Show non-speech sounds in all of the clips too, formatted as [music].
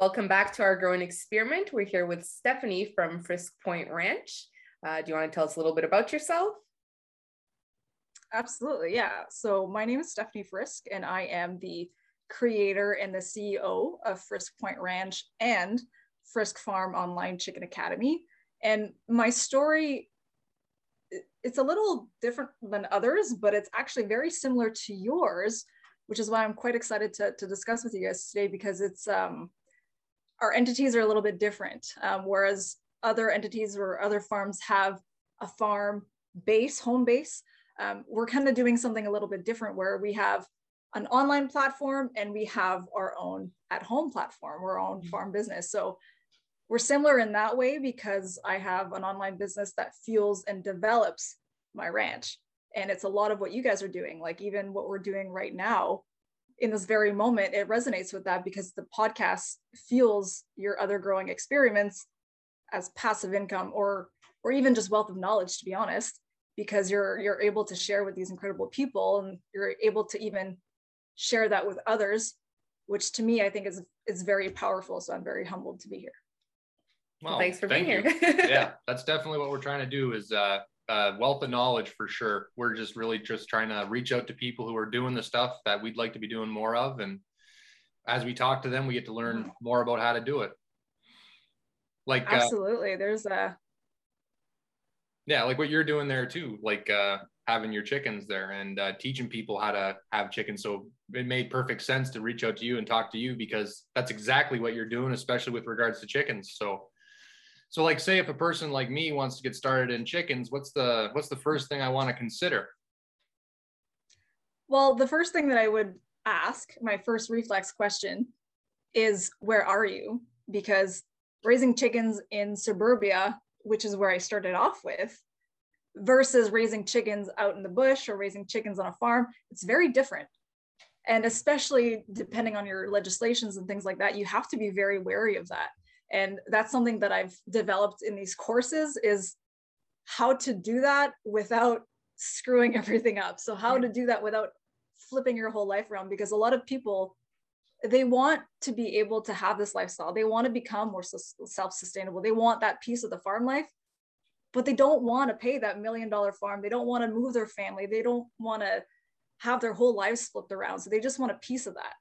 Welcome back to our growing experiment. We're here with Stephanie from Friske Point Ranch. Uh, do you want to tell us a little bit about yourself? Absolutely, yeah. So my name is Stephanie Friske, and I am the creator and the CEO of Friske Point Ranch and Friske Farm Online Chicken Academy. And my story, it's a little different than others, but it's actually very similar to yours, which is why I'm quite excited to, to discuss with you guys today because it's um, our entities are a little bit different. Um, whereas other entities or other farms have a farm base, home base, um, we're kind of doing something a little bit different where we have an online platform and we have our own at home platform, our own mm-hmm. farm business. So we're similar in that way because I have an online business that fuels and develops my ranch. And it's a lot of what you guys are doing, like even what we're doing right now in this very moment, it resonates with that because the podcast fuels your other growing experiments as passive income or or even just wealth of knowledge, to be honest, because you're you're able to share with these incredible people and you're able to even share that with others, which to me I think is is very powerful. So I'm very humbled to be here. Well, thanks for thank being here. [laughs] yeah, that's definitely what we're trying to do is uh, uh, wealth of knowledge for sure. We're just really just trying to reach out to people who are doing the stuff that we'd like to be doing more of. And as we talk to them, we get to learn mm-hmm. more about how to do it. Like uh, absolutely, uh, there's a yeah, like what you're doing there too, like uh, having your chickens there and uh, teaching people how to have chickens. So it made perfect sense to reach out to you and talk to you because that's exactly what you're doing, especially with regards to chickens. So so like say if a person like me wants to get started in chickens, what's the what's the first thing I want to consider? Well, the first thing that I would ask, my first reflex question is where are you? Because raising chickens in suburbia, which is where I started off with, versus raising chickens out in the bush or raising chickens on a farm, it's very different. And especially depending on your legislations and things like that, you have to be very wary of that and that's something that i've developed in these courses is how to do that without screwing [laughs] everything up. So how to do that without flipping your whole life around because a lot of people they want to be able to have this lifestyle. They want to become more self-sustainable. They want that piece of the farm life but they don't want to pay that million dollar farm. They don't want to move their family. They don't want to have their whole lives flipped around. So they just want a piece of that.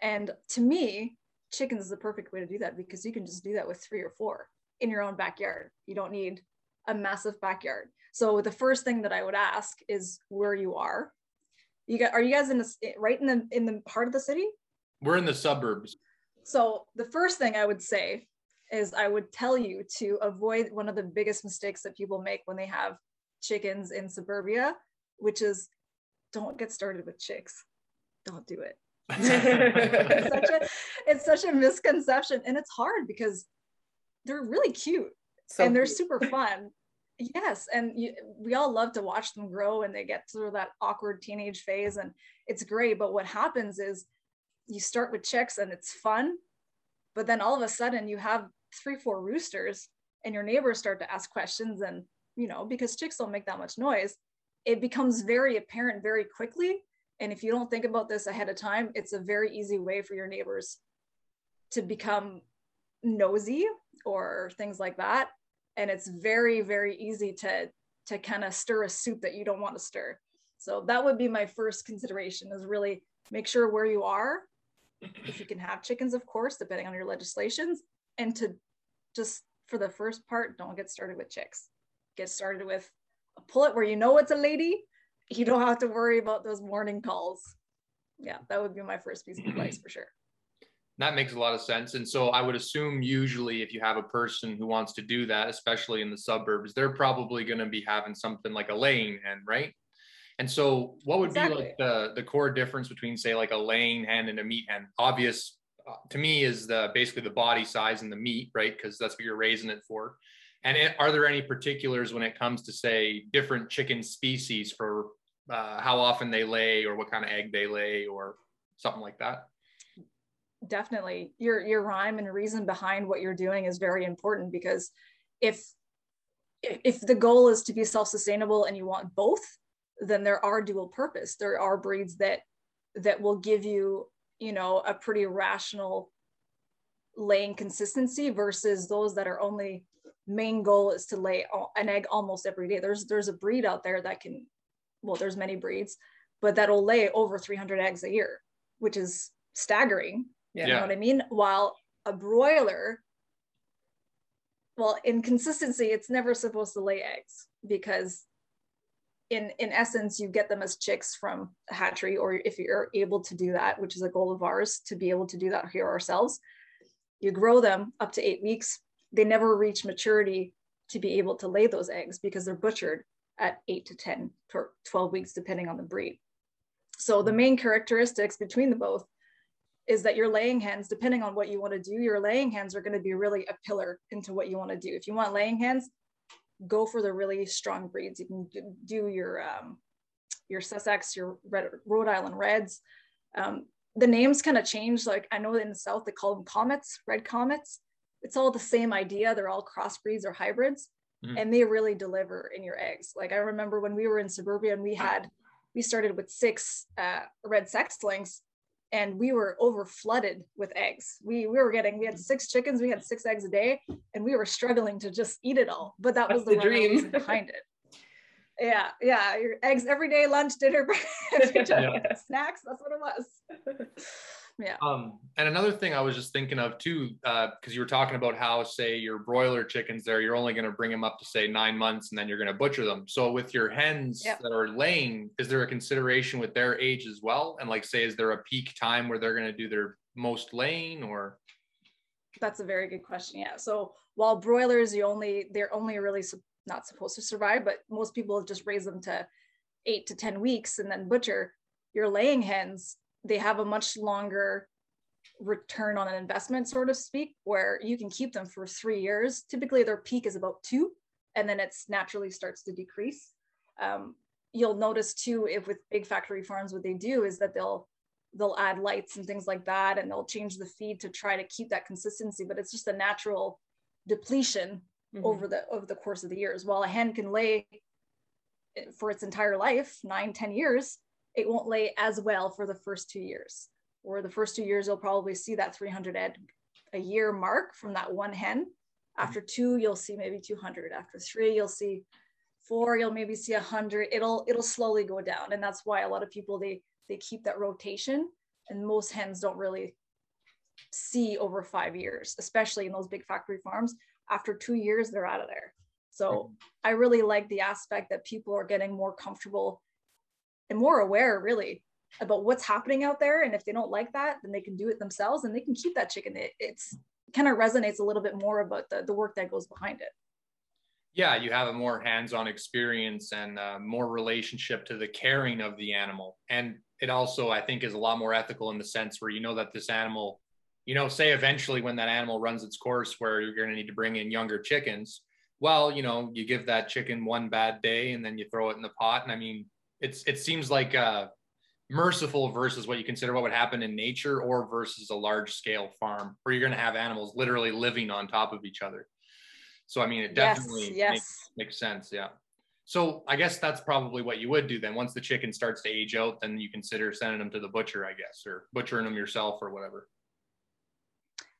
And to me chickens is the perfect way to do that because you can just do that with three or four in your own backyard. You don't need a massive backyard. So the first thing that I would ask is where you are. You got are you guys in the right in the in the heart of the city? We're in the suburbs. So the first thing I would say is I would tell you to avoid one of the biggest mistakes that people make when they have chickens in suburbia, which is don't get started with chicks. Don't do it it's, such a, [laughs] it's such a misconception and it's hard because they're really cute so and they're cute. super fun yes and you, we all love to watch them grow and they get through that awkward teenage phase and it's great but what happens is you start with chicks and it's fun but then all of a sudden you have three four roosters and your neighbors start to ask questions and you know because chicks don't make that much noise it becomes very apparent very quickly and if you don't think about this ahead of time, it's a very easy way for your neighbors to become nosy or things like that. And it's very, very easy to, to kind of stir a soup that you don't want to stir. So that would be my first consideration is really make sure where you are. If you can have chickens, of course, depending on your legislations, and to just for the first part, don't get started with chicks. Get started with a pullet where you know it's a lady you don't have to worry about those morning calls. Yeah, that would be my first piece of advice for sure. That makes a lot of sense. And so I would assume usually if you have a person who wants to do that, especially in the suburbs, they're probably going to be having something like a laying hen, right? And so what would exactly. be like the the core difference between say like a laying hen and a meat hen? Obvious uh, to me is the basically the body size and the meat, right? Because that's what you're raising it for. And it, are there any particulars when it comes to say different chicken species for uh, how often they lay or what kind of egg they lay or something like that? Definitely, your your rhyme and reason behind what you're doing is very important because if if the goal is to be self-sustainable and you want both, then there are dual purpose. There are breeds that that will give you you know a pretty rational laying consistency versus those that are only main goal is to lay an egg almost every day. There's there's a breed out there that can, well, there's many breeds, but that'll lay over 300 eggs a year, which is staggering. Yeah. You know what I mean? While a broiler, well, in consistency, it's never supposed to lay eggs because in in essence you get them as chicks from a hatchery or if you're able to do that which is a goal of ours to be able to do that here ourselves you grow them up to eight weeks they never reach maturity to be able to lay those eggs because they're butchered at 8 to 10 or 12 weeks depending on the breed so the main characteristics between the both is that your laying hens depending on what you want to do your laying hens are going to be really a pillar into what you want to do if you want laying hens go for the really strong breeds. You can do your um, your Sussex, your Red, Rhode Island Reds. Um, the names kind of change. Like I know in the South they call them comets, red comets. It's all the same idea. They're all crossbreeds or hybrids, mm-hmm. and they really deliver in your eggs. Like I remember when we were in suburbia and we had we started with six uh, red sex links and we were over flooded with eggs. We we were getting we had six chickens, we had six eggs a day, and we were struggling to just eat it all. But that was the, the dream behind it. Yeah, yeah, your eggs every day, lunch, dinner, [laughs] [laughs] yeah. [laughs] snacks. That's what it was. Yeah. Um, and another thing I was just thinking of too, because uh, you were talking about how, say, your broiler chickens there, you're only going to bring them up to say nine months, and then you're going to butcher them. So with your hens yep. that are laying, is there a consideration with their age as well? And like, say, is there a peak time where they're going to do their most laying, or? That's a very good question. Yeah. So while broilers, you only they're only really su- not supposed to survive, but most people just raise them to eight to ten weeks and then butcher. Your laying hens they have a much longer return on an investment, sort of speak, where you can keep them for three years. Typically, their peak is about two, and then it naturally starts to decrease. Um, you'll notice too, if with big factory farms, what they do is that they'll they'll add lights and things like that, and they'll change the feed to try to keep that consistency. But it's just a natural depletion mm-hmm. over the over the course of the years. While a hen can lay for its entire life, nine, ten years, it won't lay as well for the first two years. Or the first two years, you'll probably see that 300 egg a year mark from that one hen. After two, you'll see maybe 200. After three, you'll see four. You'll maybe see 100. It'll it'll slowly go down, and that's why a lot of people they they keep that rotation. And most hens don't really see over five years, especially in those big factory farms. After two years, they're out of there. So I really like the aspect that people are getting more comfortable and more aware really about what's happening out there. And if they don't like that then they can do it themselves and they can keep that chicken. It, it's kind of resonates a little bit more about the, the work that goes behind it. Yeah you have a more hands-on experience and uh, more relationship to the caring of the animal. And it also i think is a lot more ethical in the sense where you know that this animal you know say eventually when that animal runs its course where you're going to need to bring in younger chickens well you know you give that chicken one bad day and then you throw it in the pot. And i mean it's it seems like uh, merciful versus what you consider what would happen in nature or versus a large scale farm where you're going to have animals literally living on top of each other. So I mean, it definitely yes, yes. Makes, makes sense. Yeah. So I guess that's probably what you would do then. Once the chicken starts to age out, then you consider sending them to the butcher, I guess, or butchering them yourself or whatever.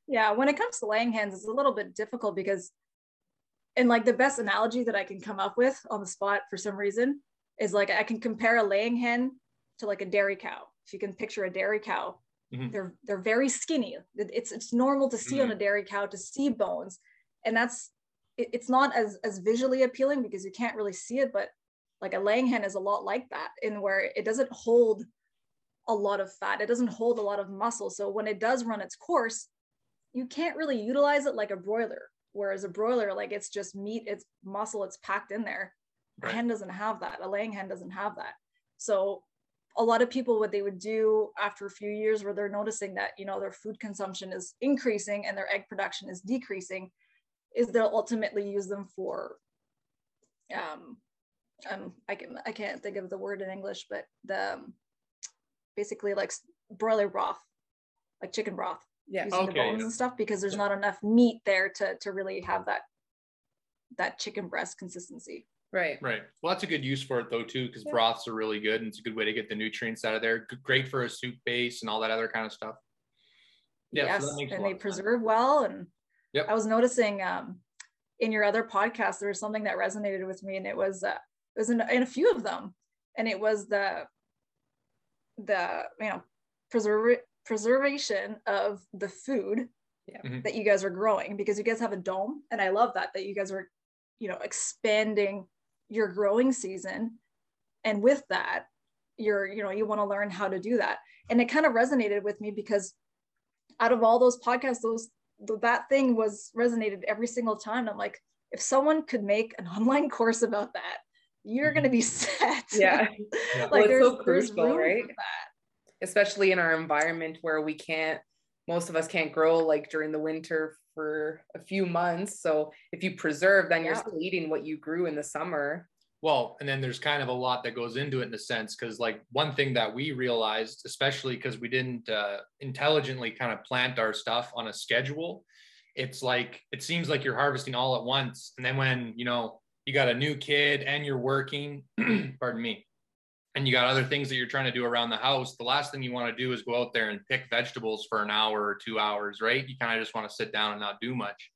Yeah, when it comes to laying hens, it's a little bit difficult because, and like the best analogy that I can come up with on the spot for some reason is like I can compare a laying hen to like a dairy cow. If you can picture a dairy cow, mm-hmm. they're they're very skinny. It's it's normal to see mm-hmm. on a dairy cow to see bones, and that's it, it's not as as visually appealing because you can't really see it. But like a laying hen is a lot like that, in where it doesn't hold a lot of fat. It doesn't hold a lot of muscle. So when it does run its course, you can't really utilize it like a broiler. Whereas a broiler, like it's just meat, it's muscle, it's packed in there Right. Hen doesn't have that. A laying hen doesn't have that. So a lot of people what they would do after a few years where they're noticing that you know their food consumption is increasing and their egg production is decreasing is they'll ultimately use them for um, um I can I can't think of the word in English but the um, basically like broiler broth like chicken broth yeah using okay. the bones and stuff because there's not enough meat there to to really have that that chicken breast consistency Right. Right. Well, that's a good use for it though too, because yeah. broths are really good, and it's a good way to get the nutrients out of there. Great for a soup base and all that other kind of stuff. Yeah, yes, so that makes a and they of sense. preserve well. And Yep. I was noticing um, in your other podcast there was something that resonated with me, and it was uh, it was in, in a few of them, and it was the the you know preserve preservation of the food Yeah. Mhm. that you guys are growing because you guys have a dome, and I love that that you guys are you know expanding your growing season, and with that you're you know you want to learn how to do that, and it kind of resonated with me because out of all those podcasts, those th- that thing was resonated every single time. I'm like, if someone could make an online [laughs] course about that, you're gonna be mm-hmm. set. Yeah. [laughs] Yeah. like Well, it's there's, so crucial, right? especially in our environment where we can't most of us can't grow like during the winter for a few months. So if you preserve then you're still eating what you grew in the summer. Well, and then there's kind of a lot that goes into it in a sense, because like one thing that we realized, especially because we didn't uh, intelligently kind of plant our stuff on a schedule, it's like it seems like you're harvesting all at once, and then when you know you got a new kid and you're working, [clears throat] pardon me, and you got other things that you're trying to do around the house, the last thing you want to do is go out there and pick vegetables for an hour or two hours, right? You kind of just want to sit down and not do much.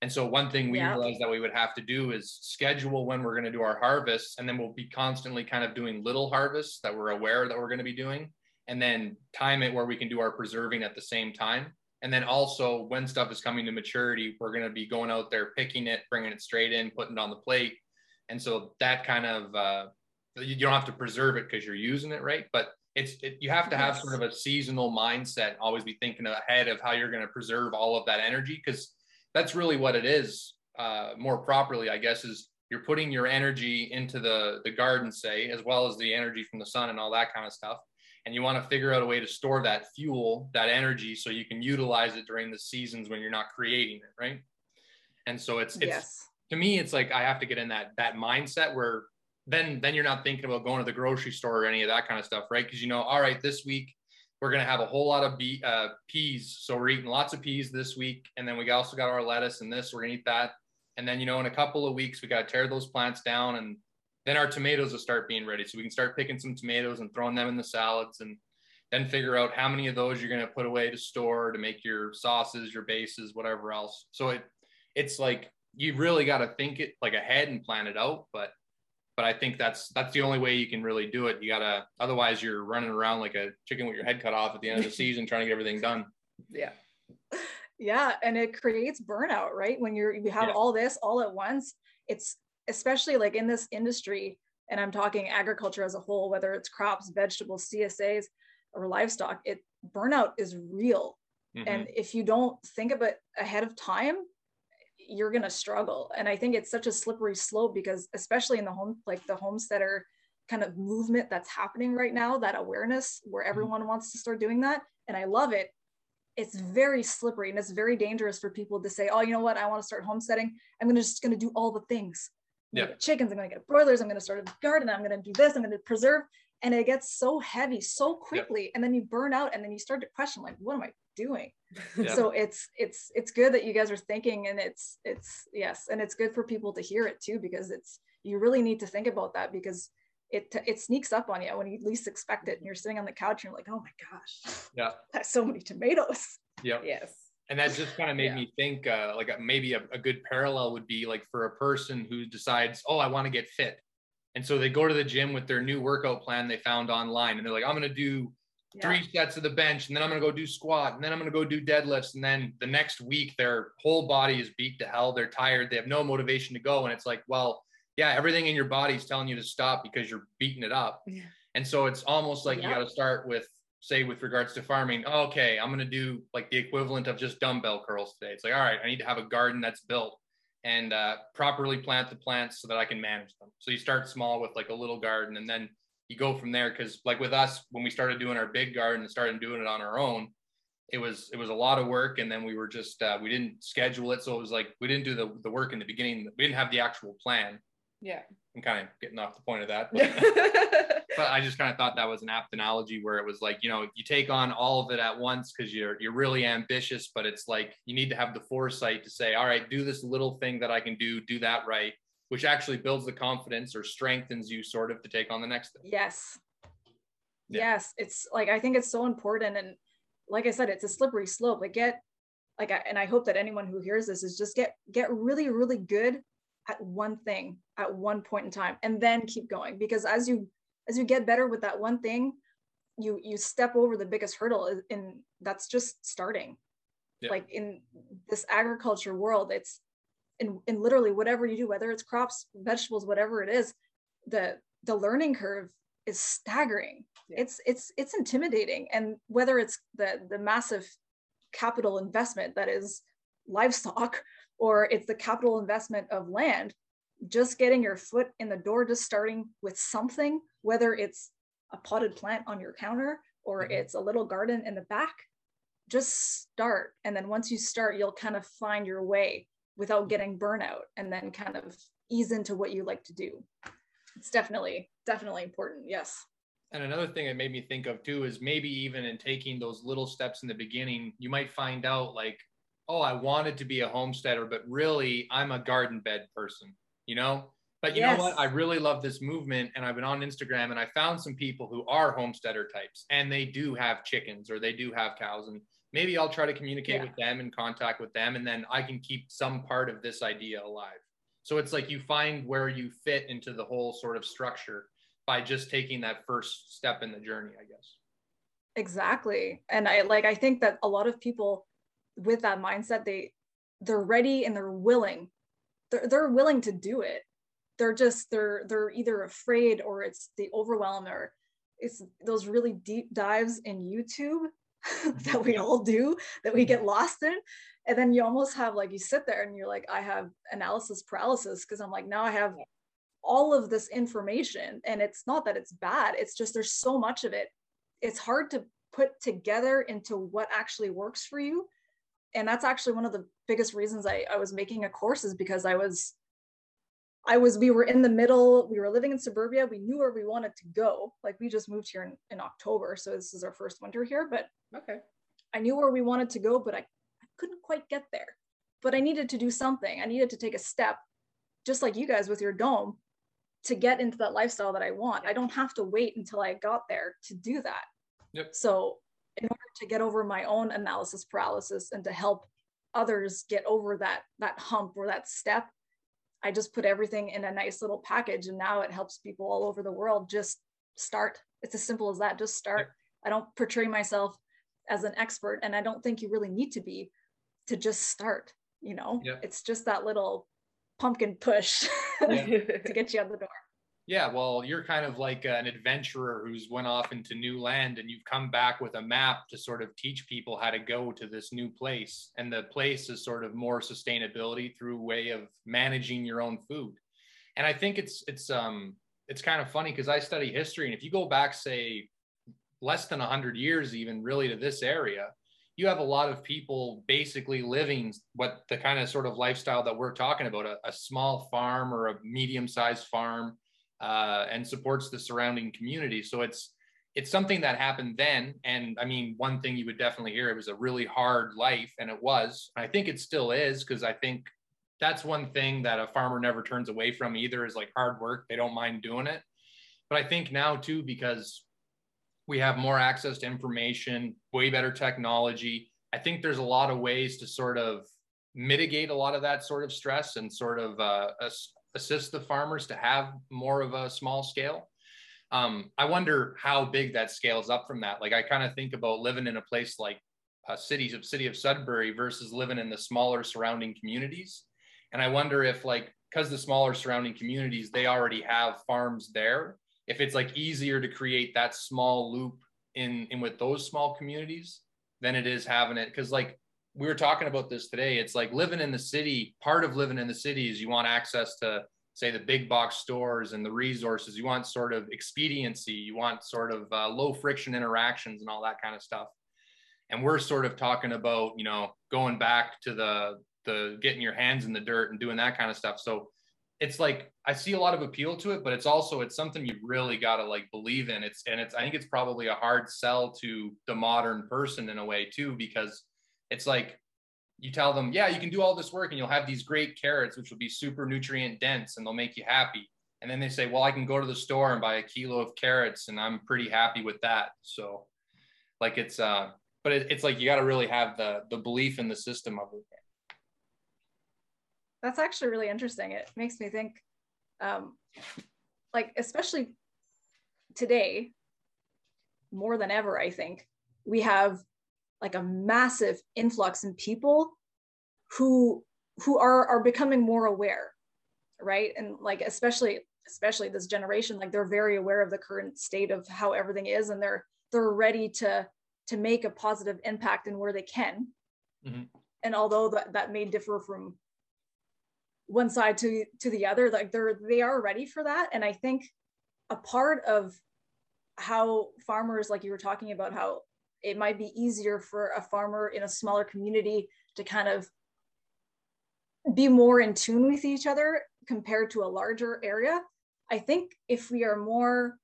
And so one thing we Yeah. realized that we would have to do is schedule when we're going to do our harvests, and then we'll be constantly kind of doing little harvests that we're aware that we're going to be doing, and then time it where we can do our preserving at the same time. And then also when stuff is coming to maturity, we're going to be going out there picking it, bringing it straight in, putting it on the plate. And so that kind of uh, you don't have to preserve it because you're using it right, but it's it, you have to have Yes. sort of a seasonal mindset. Always be thinking ahead of how you're going to preserve all of that energy because that's really what it is uh, more properly i guess is you're putting your energy into the the garden say as well as the energy from the sun and all that kind of stuff and you want to figure out a way to store that fuel that energy so you can utilize it during the seasons when you're not creating it right and so it's it's yes. to me it's like i have to get in that that mindset where then then you're not thinking about going to the grocery store or any of that kind of stuff right? Because you know all right this week we're to have a whole lot of bee, uh, peas. So we're eating lots of peas this week and then we also got our lettuce and this we're to eat that. And then you know in a couple of weeks we got to tear those plants down and then our tomatoes will start being ready. So we can start picking some tomatoes and throwing them in the salads and then figure out how many of those you're to put away to store to make your sauces your bases whatever else. So it it's like you really got to think it like ahead and plan it out but but i think that's that's the only way you can really do it you gotta otherwise you're running around like a chicken with your head cut off at the end of the season trying to get everything done [laughs] yeah Yeah, and it creates burnout, right? When you're you have Yeah. all this all at once, it's especially like in this industry, and I'm talking agriculture as a whole, whether it's crops, vegetables, CSAs, or livestock, it burnout is real. Mhm. And if you don't think of it ahead of time, you're gonna struggle. And I think it's such a slippery slope because especially in the home, like the homesteader kind of movement that's happening right now, that awareness where mm-hmm. everyone wants to start doing that. And I love it it's very slippery and it's very dangerous for people to say, oh, you know what, I want to start homesteading. I'm gonna just gonna do all the things. I'm gonna Yeah. chickens, I'm gonna get broilers, I'm gonna start a garden, I'm gonna do this, I'm gonna preserve. And it gets so heavy so quickly. And then you burn out and then you start to question, like, what am I doing? Yeah. So it's it's it's good that you guys are thinking and it's it's yes, and it's good for people to hear it too, because it's you really need to think about that because it it sneaks up on you when you least expect it and you're sitting on the couch and you're like, oh my gosh, yeah [laughs] that's so many tomatoes. yeah yes and that just kind of made Yeah. me think uh, like a, maybe a, a good parallel would be like for a person who decides oh i want to get fit and so they go to the gym with their new workout plan they found online and they're like i'm going to do three sets of the bench and then i'm going to go do squat and then i'm going to go do deadlifts and then the next week their whole body is beat to hell they're tired they have no motivation to go and it's like well yeah everything in your body is telling you to stop because you're beating it up. Yeah. and so it's almost like you got to start with say with regards to farming okay i'm going to do like the equivalent of just dumbbell curls today. It's like all right i need to have a garden that's built and uh, properly plant the plants so that i can manage them. So you start small with like a little garden and then you go from there because like with us when we started doing our big garden and started doing it on our own it was it was a lot of work and then we were just uh, we didn't schedule it. So it was like we didn't do the, the work in the beginning. We didn't have the actual plan yeah i'm kind of getting off the point of that but, [laughs] but i just kind of thought that was an apt analogy where it was like you know you take on all of it at once because you're you're really ambitious but it's like you need to have the foresight to say all right do this little thing that i can do do that right which actually builds the confidence or strengthens you sort of to take on the next thing Yes. Yeah. Yes. It's like, I think it's so important. And like I said, it's a slippery slope. Like get like I, and I hope that anyone who hears this is just get get really really good at one thing at one point in time and then keep going because as you as you get better with that one thing you you step over the biggest hurdle and that's just starting yeah. like in this agriculture world it's in, in literally whatever you do whether it's crops vegetables whatever it is the the learning curve is staggering yeah. it's it's it's intimidating and whether it's the the massive capital investment that is livestock or it's the capital investment of land just getting your foot in the door just starting with something whether it's a potted plant on your counter or mm-hmm. it's a little garden in the back just start. And then once you start you'll kind of find your way without getting burnout and then kind of ease into what you like to do. It's definitely definitely important yes. And another thing it made me think of too is maybe even in taking those little steps in the beginning you might find out like oh i wanted to be a homesteader but really i'm a garden bed person you know but you yes. know what? I really love this movement, and I've been on Instagram, and I found some people who are homesteader types, and they do have chickens or they do have cows, and maybe I'll try to communicate yeah. with them and contact with them, and then I can keep some part of this idea alive. So it's like you find where you fit into the whole sort of structure by just taking that first step in the journey, I guess. Exactly, and I like I think that a lot of people with that mindset they they're ready and they're willing. They're, they're willing to do it. They're just they're they're either afraid or it's the overwhelm or it's those really deep dives in YouTube [laughs] that we all do that we get mm-hmm. lost in. And then you almost have like you sit there and you're like I have analysis paralysis because I'm like now I have all of this information. And it's not that it's bad it's just there's so much of it. It's hard to put together into what actually works for you and that's actually one of the biggest reasons I, I was making a course is because I was I was, we were in the middle, we were living in suburbia. We knew where we wanted to go. Like we just moved here in, in October. So this is our first winter here, but okay. I knew where we wanted to go, but I, I couldn't quite get there. But I needed to do something. I needed to take a step, just like you guys with your dome, to get into that lifestyle that I want. I don't have to wait until I got there to do that. Yep. So in order to get over my own analysis paralysis and to help others get over that that hump or that step I just put everything in a nice little package and now it helps people all over the world just start. It's as simple as that. Just start. I don't portray myself as an expert and I don't think you really need to be to just start, you know. Yeah. It's just that little pumpkin push [laughs] to get you out the door. Yeah, well, you're kind of like an adventurer who's went off into new land and you've come back with a map to sort of teach people how to go to this new place. And the place is sort of more sustainability through way of managing your own food. And I think it's it's um it's kind of funny because I study history and if you go back say less than 100 years even really to this area, you have a lot of people basically living what the kind of sort of lifestyle that we're talking about a, a small farm or a medium sized farm uh, and supports the surrounding community. So it's it's something that happened then. And I mean, one thing you would definitely hear it was a really hard life, and it was. I think it still is because I think that's one thing that a farmer never turns away from either is like hard work. They don't mind doing it. But I think now too, because we have more access to information, way better technology. I think there's a lot of ways to sort of mitigate a lot of that sort of stress and sort of uh, assist the farmers to have more of a small scale. Um, I wonder how big that scales up from that. Like I kind of think about living in a place like a city of city of Sudbury versus living in the smaller surrounding communities. And I wonder if like because the smaller surrounding communities they already have farms there, if it's like easier to create that small loop in in with those small communities than it is having it because like we were talking about this today. It's like living in the city. Part of living in the city is you want access to, say, the big box stores and the resources. You want sort of expediency. You want sort of uh, low friction interactions and all that kind of stuff. And we're sort of talking about, you know, going back to the the getting your hands in the dirt and doing that kind of stuff. So it's like I see a lot of appeal to it, but it's also it's something you really got to like believe in. It's and it's I think it's probably a hard sell to the modern person in a way too because it's like you tell them, yeah, you can do all this work and you'll have these great carrots, which will be super nutrient dense and they'll make you happy. And then they say, well, I can go to the store and buy a kilo of carrots and I'm pretty happy with that. So like it's, uh, but it, it's like you got to really have the the belief in the system of it that's actually really interesting it makes me think um like especially today more than ever i think we have like a massive influx in people who who are are becoming more aware right? And like especially especially this generation like they're very aware of the current state of how everything is and they're they're ready to to make a positive impact in where they can. Mm-hmm. and although that, that may differ from one side to to the other like they're they are ready for that. And i think a part of how farmers like you were talking about how it might be easier for a farmer in a smaller community to kind of be more in tune with each other compared to a larger area. I think if we are more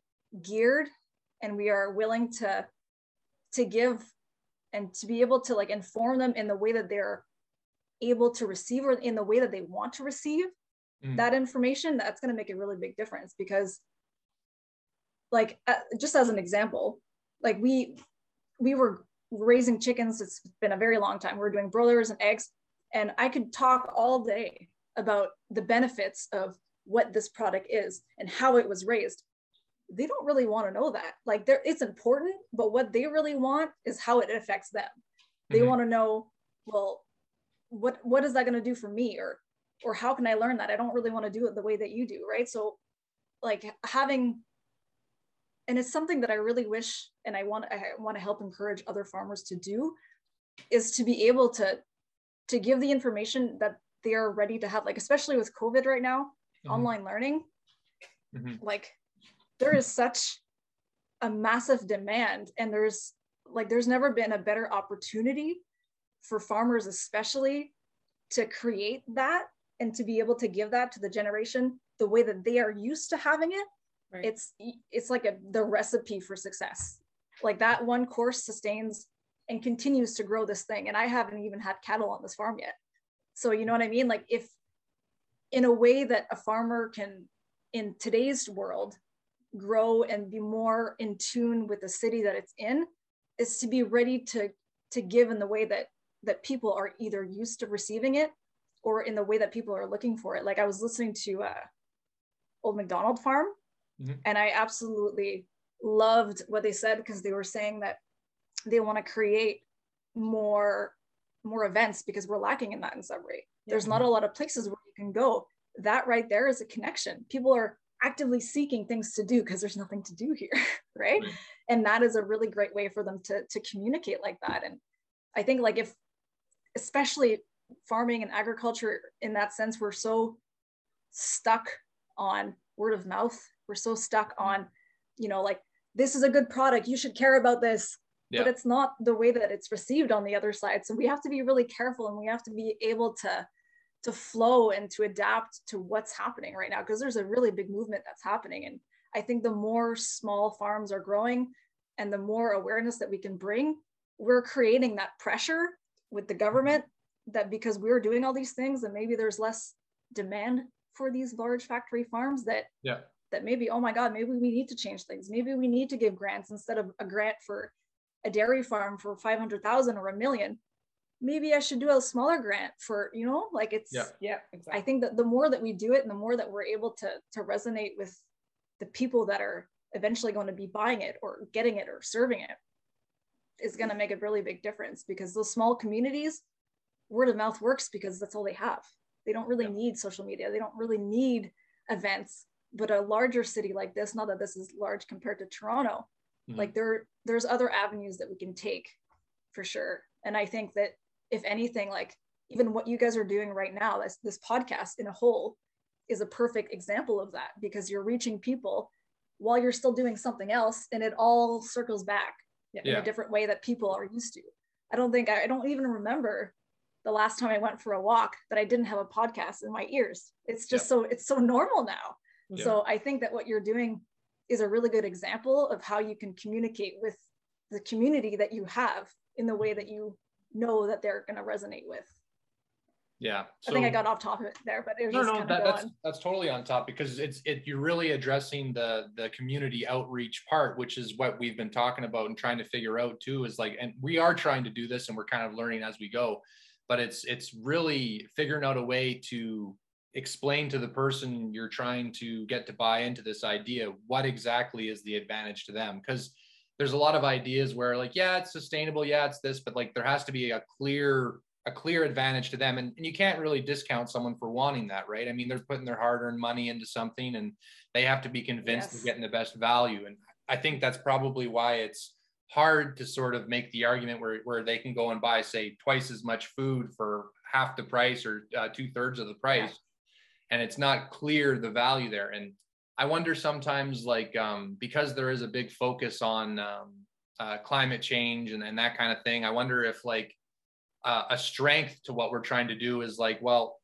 geared and we are willing to to give and to be able to like inform them in the way that they're able to receive or in the way that they want to receive mm. that information that's going to make a really big difference because like uh, just as an example like we we were raising chickens it's been a very long time we we're doing broilers and eggs and I could talk all day about the benefits of what this product is and how it was raised. They don't really want to know that. Like there it's important, but what they really want is how it affects them. They mm-hmm. want to know, well, what what is that going to do for me or or how can I learn that? I don't really want to do it the way that you do, right? So like having and it's something that I really wish and I want I want to help encourage other farmers to do is to be able to to give the information that they are ready to have like especially with covid right now mm-hmm. online learning mm-hmm. like there is such a massive demand and there's like there's never been a better opportunity for farmers especially to create that and to be able to give that to the generation the way that they are used to having it right. it's it's like a the recipe for success like that one course sustains and continues to grow this thing. And I haven't even had cattle on this farm yet. So, you know what I mean? Like, if in a way that a farmer can, in today's world, grow and be more in tune with the city that it's in, is to be ready to to give in the way that that people are either used to receiving it or in the way that people are looking for it. Like I was listening to uh, Old McDonald Farm, mm-hmm. and I absolutely loved what they said because they were saying that they want to create more more events because we're lacking in that in Sudbury. Yeah. There's not a lot of places where you can go. That right there is a connection. People are actively seeking things to do because there's nothing to do here, [laughs] right? Mm-hmm. And that is a really great way for them to to communicate like that. And I think like if especially farming and agriculture in that sense, we're so stuck on word of mouth. We're so stuck mm-hmm. on, you know, like this is a good product. You should care about this yeah. but it's not the way that it's received on the other side so we have to be really careful and we have to be able to to flow and to adapt to what's happening right now because there's a really big movement that's happening and i think the more small farms are growing and the more awareness that we can bring we're creating that pressure with the government that because we're doing all these things and maybe there's less demand for these large factory farms that yeah that maybe oh my god maybe we need to change things maybe we need to give grants instead of a grant for a dairy farm for 500,000 or a million, maybe I should do a smaller grant for, you know, like it's, yeah, yeah exactly. I think that the more that we do it and the more that we're able to, to resonate with the people that are eventually going to be buying it or getting it or serving it is going to make a really big difference because those small communities, word of mouth works because that's all they have. They don't really yeah. need social media. They don't really need events. But a larger city like this, not that this is large compared to Toronto, mm-hmm. like there there's other avenues that we can take for sure and i think that if anything like even what you guys are doing right now this, this podcast in a whole is a perfect example of that because you're reaching people while you're still doing something else and it all circles back yeah. in a different way that people are used to i don't think I, I don't even remember the last time i went for a walk that i didn't have a podcast in my ears it's just yeah. so it's so normal now yeah. so i think that what you're doing is a really good example of how you can communicate with the community that you have in the way that you know that they're going to resonate with Yeah. So, I think I got off topic there, but it was no, no, that, that's that's totally on top because it's it you're really addressing the the community outreach part, which is what we've been talking about and trying to figure out too. Is like, and we are trying to do this, and we're kind of learning as we go, but it's it's really figuring out a way to explain to the person you're trying to get to buy into this idea what exactly is the advantage to them because there's a lot of ideas where like yeah it's sustainable yeah it's this but like there has to be a clear a clear advantage to them and, and you can't really discount someone for wanting that right i mean they're putting their hard-earned money into something and they have to be convinced yes. of getting the best value and i think that's probably why it's hard to sort of make the argument where, where they can go and buy say twice as much food for half the price or uh, two-thirds of the price yeah. And it's not clear the value there. And i wonder sometimes like um, because there is a big focus on um, uh, climate change and, and that kind of thing i wonder if like uh, a strength to what we're trying to do is like, well,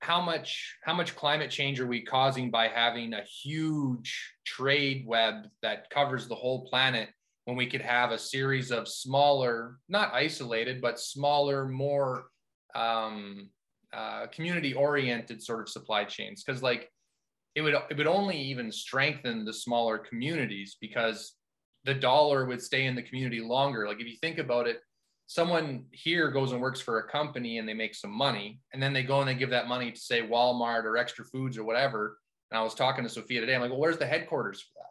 how much how much climate change are we causing by having a huge trade web that covers the whole planet when we could have a series of smaller, not isolated, but smaller, more um, uh, community oriented sort of supply chains? Because like it would it would only even strengthen the smaller communities because the dollar would stay in the community longer. Like if you think about it, someone here goes and works for a company and they make some money and then they go and they give that money to say Walmart or extra foods or whatever. And I was talking to Sophia today. I'm like, well, where's the headquarters for that?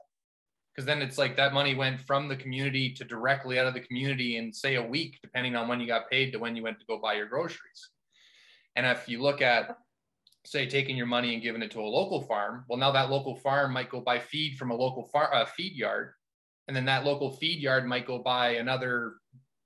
Because then it's like that money went from the community to directly out of the community in say a week, depending on when you got paid to when you went to go buy your groceries. And if you look at say taking your money and giving it to a local farm, well, now that local farm might go buy feed from a local far, uh, feed yard, and then that local feed yard might go buy another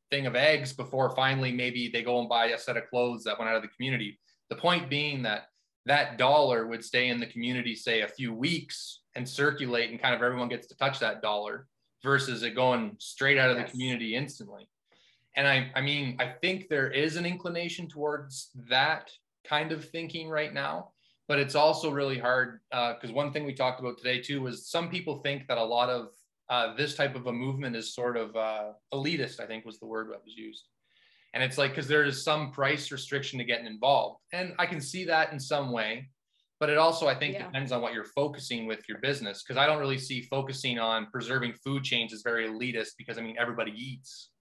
thing of eggs before finally maybe they go and buy a set of clothes that went out of the community. The point being that that dollar would stay in the community, say a few weeks and circulate, and kind of everyone gets to touch that dollar versus it going straight out of yes. the community instantly. And I, I mean, I think there is an inclination towards that kind of thinking right now, but it's also really hard because uh, one thing we talked about today too was some people think that a lot of uh, this type of a movement is sort of uh, elitist, I think was the word that was used. And it's like, because there is some price restriction to getting involved. And I can see that in some way. But it also, I think, yeah. depends on what you're focusing with your business. Because I don't really see focusing on preserving food chains as very elitist because, I mean, everybody eats.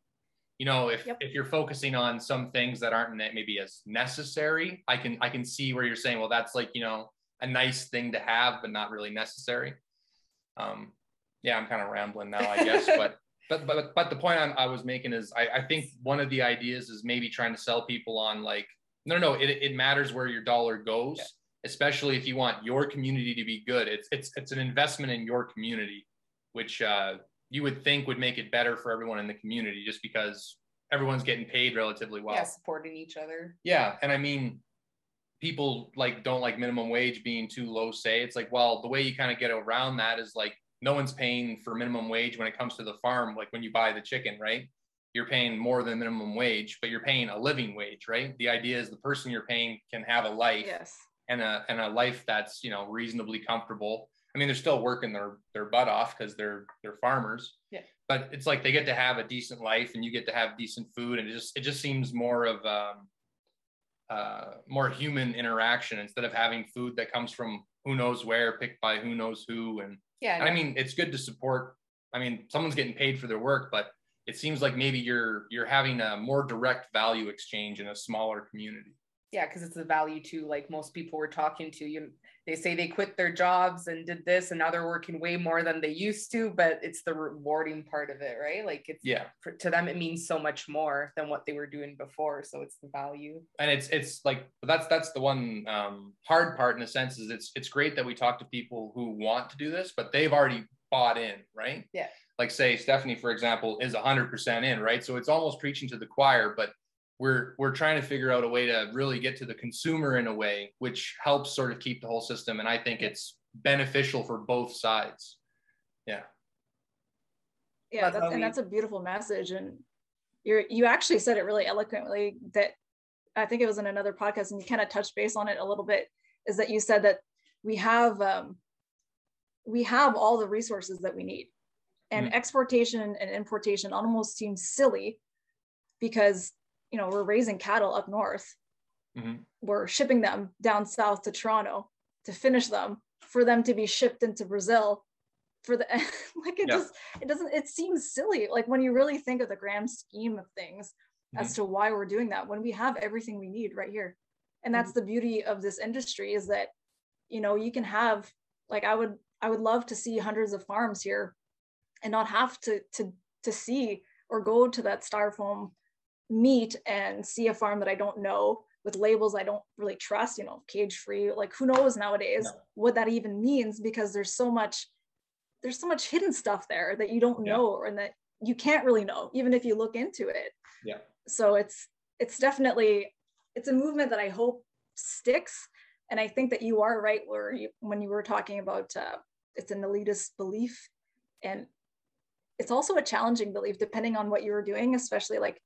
You know, if, yep. if you're focusing on some things that aren't maybe as necessary, I can I can see where you're saying, well, that's like, you know, a nice thing to have, but not really necessary. Um, yeah, I'm kind of rambling now, I guess, [laughs] but. But, but but the point I'm, i was making is I, I think one of the ideas is maybe trying to sell people on like no no it, it matters where your dollar goes yeah. especially if you want your community to be good it's it's it's an investment in your community which uh, you would think would make it better for everyone in the community just because everyone's getting paid relatively well. Yeah supporting each other. Yeah and i mean people like don't like minimum wage being too low say. It's like well the way you kind of get around that is like no one's paying for minimum wage when it comes to the farm like when you buy the chicken right? You're paying more than minimum wage but you're paying a living wage right? The idea is the person you're paying can have a life yes. and a and a life that's you know reasonably comfortable i mean they're still working their their butt off because they're they're farmers yeah but it's like they get to have a decent life and you get to have decent food and it just it just seems more of um uh, more human interaction instead of having food that comes from who knows where picked by who knows who and yeah. I mean, it's good to support. I mean, someone's getting paid for their work, but it seems like maybe you're you're having a more direct value exchange in a smaller community. Yeah, because it's the value to like most people we're talking to. You they say they quit their jobs and did this and now they're working way more than they used to but it's the rewarding part of it right? Like it's yeah. for, to them it means so much more than what they were doing before so it's the value. And it's it's like that's that's the one um, hard part in a sense is it's it's great that we talk to people who want to do this but they've already bought in right? Yeah. Like say stephanie for example is 100% in right? So it's almost preaching to the choir but we're we're trying to figure out a way to really get to the consumer in a way which helps sort of keep the whole system and i think it's beneficial for both sides. Yeah. Yeah that's, and that's a beautiful message and you're you actually said it really eloquently that i think it was in another podcast and you kind of touched base on it a little bit is that you said that we have um, we have all the resources that we need. And mm. exportation and importation almost seems silly because you know we're raising cattle up north mm-hmm. we're shipping them down south to Toronto to finish them for them to be shipped into Brazil for the [laughs] like it yeah. just it doesn't it seems silly like when you really think of the grand scheme of things mm-hmm. as to why we're doing that when we have everything we need right here and that's mm-hmm. the beauty of this industry is that you know you can have like i would i would love to see hundreds of farms here and not have to to to see or go to that styrofoam meet and see a farm that i don't know with labels i don't really trust you know cage free like who knows nowadays no. what that even means because there's so much there's so much hidden stuff there that you don't know yeah. and that you can't really know even if you look into it yeah so it's it's definitely it's a movement that i hope sticks and i think that you are right where you, when you were talking about uh, it's an elitist belief and it's also a challenging belief depending on what you're doing especially like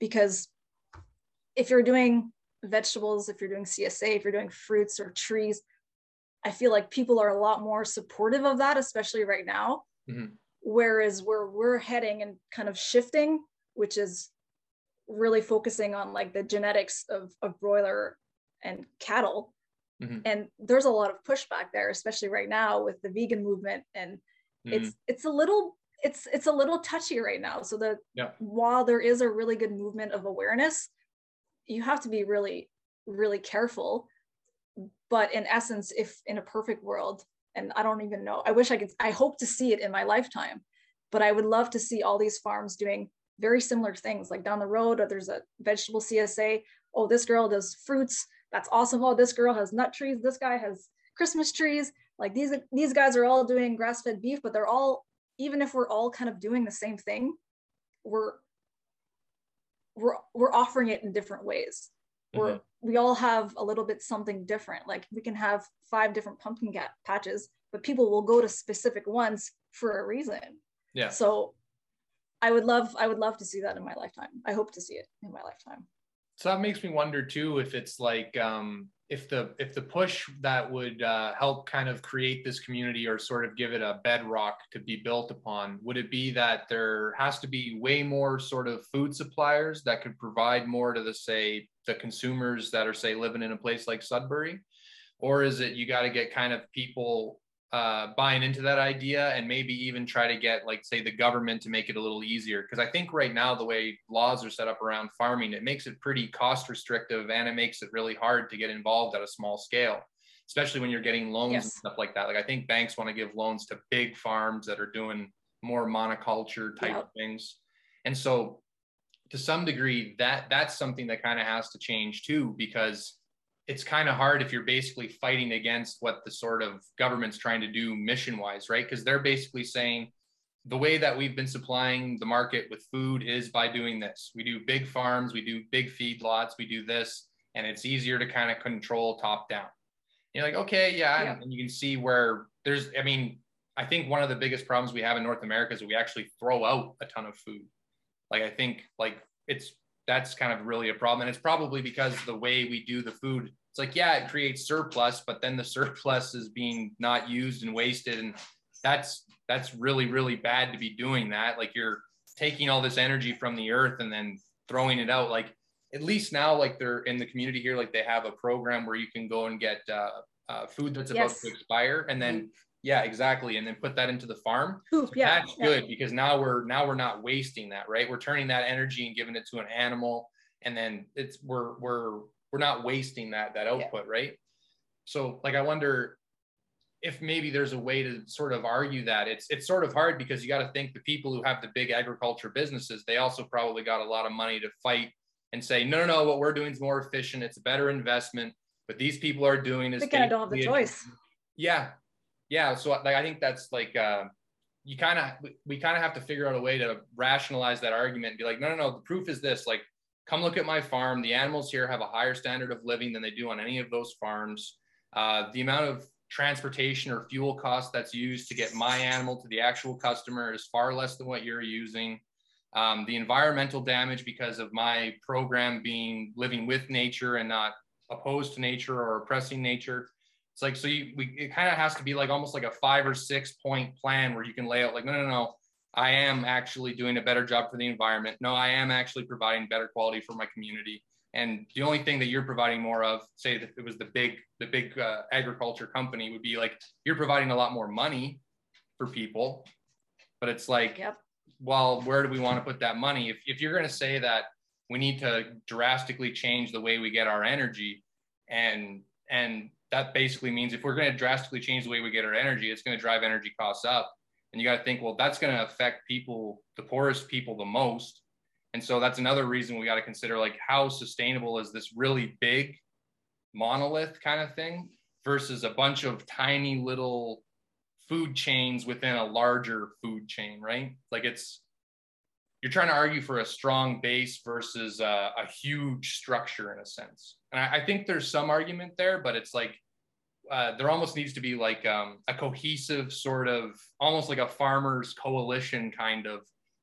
because if you're doing vegetables if you're doing csa if you're doing fruits or trees I feel like people are a lot more supportive of that, especially right now. Mm-hmm. Whereas where we're heading and kind of shifting, which is really focusing on like the genetics of, of broiler and cattle. Mm-hmm. And there's a lot of pushback there, especially right now with the vegan movement. And mm-hmm. it's it's a little it's it's a little touchy right now. So that yeah. while there is a really good movement of awareness, you have to be really, really careful. But in essence if in a perfect world and i don't even know i wish i could i hope to see it in my lifetime but i would love to see all these farms doing very similar things like down the road or there's a vegetable csa oh this girl does fruits. That's awesome. Oh this girl has nut trees. This guy has christmas trees. Like these these guys are all doing grass-fed beef but they're all even if we're all kind of doing the same thing we're we're we're offering it in different ways we're mm-hmm we all have a little bit something different. Like we can have five different pumpkin gap patches, but people will go to specific ones for a reason. Yeah. So I would love, I would love to see that in my lifetime. I hope to see it in my lifetime. So that makes me wonder too if it's like um, if the if the push that would uh, help kind of create this community or sort of give it a bedrock to be built upon would it be that there has to be way more sort of food suppliers that could provide more to the say the consumers that are say living in a place like sudbury? Or is it you got to get kind of people uh, buying into that idea and maybe even try to get like say the government to make it a little easier because i think right now the way laws are set up around farming it makes it pretty cost restrictive and it makes it really hard to get involved at a small scale especially when you're getting loans yes. and stuff like that like i think banks want to give loans to big farms that are doing more monoculture type yep. things and so to some degree that that's something that kind of has to change too because it's kind of hard if you're basically fighting against what the sort of government's trying to do mission wise, right? Because they're basically saying the way that we've been supplying the market with food is by doing this. We do big farms, we do big feedlots, we do this, and it's easier to kind of control top down. You're like, okay, yeah, yeah. and you can see where there's, I mean, I think one of the biggest problems we have in North America is we actually throw out a ton of food. Like I think like it's that's kind of really a problem. And it's probably because the way we do the food, it's like, yeah, it creates surplus, but then the [laughs] surplus is being not used and wasted. And that's, that's really, really bad to be doing that. Like you're taking all this energy from the earth and then throwing it out. Like at least now, like they're in the community here, like they have a program where you can go and get uh, uh, food that's about yes. to expire and then yeah, exactly. And then put that into the farm. Ooh, yeah, that's yeah. good because now we're now we're not wasting that, right? We're turning that energy and giving it to an animal, and then it's we're we're we're not wasting that that output, yeah. right? So like I wonder if maybe there's a way to sort of argue that it's it's sort of hard because you got to think the people who have the big agriculture businesses they also probably got a lot of money to fight and say no no no what we're doing is more efficient it's a better investment but these people are doing is they kind of don't have the choice yeah yeah so like i think that's like uh, you kind of we kind of have to figure out a way to rationalize that argument and be like no no no the proof is this like come look at my farm. The animals here have a higher standard of living than they do on any of those farms. Uh, the amount of transportation or fuel cost that's used to get my animal to the actual customer is far less than what you're using. Um, the environmental damage because of my program being living with nature and not opposed to nature or oppressing nature it's like so you we it kind of has to be like almost like a five or six point plan where you can lay out like no no no I am actually doing a better job for the environment. No, I am actually providing better quality for my community. and the only thing that you're providing more of say that it was the big the big uh, agriculture company would be like you're providing a lot more money for people but it's like Yep. well where do we want to put that money if, if you're going to say that we need to drastically change the way we get our energy and and that basically means if we're going to drastically change the way we get our energy it's going to drive energy costs up and you got to think well that's going to affect people the poorest people the most and so that's another reason we got to consider like how sustainable is this really big monolith kind of thing versus a bunch of tiny little food chains within a larger food chain, right? Like it's you're trying to argue for a strong base versus a, a huge structure in a sense. And I, I, think there's some argument there, but it's like uh, there almost needs to be like um, a cohesive sort of almost like a farmers coalition kind of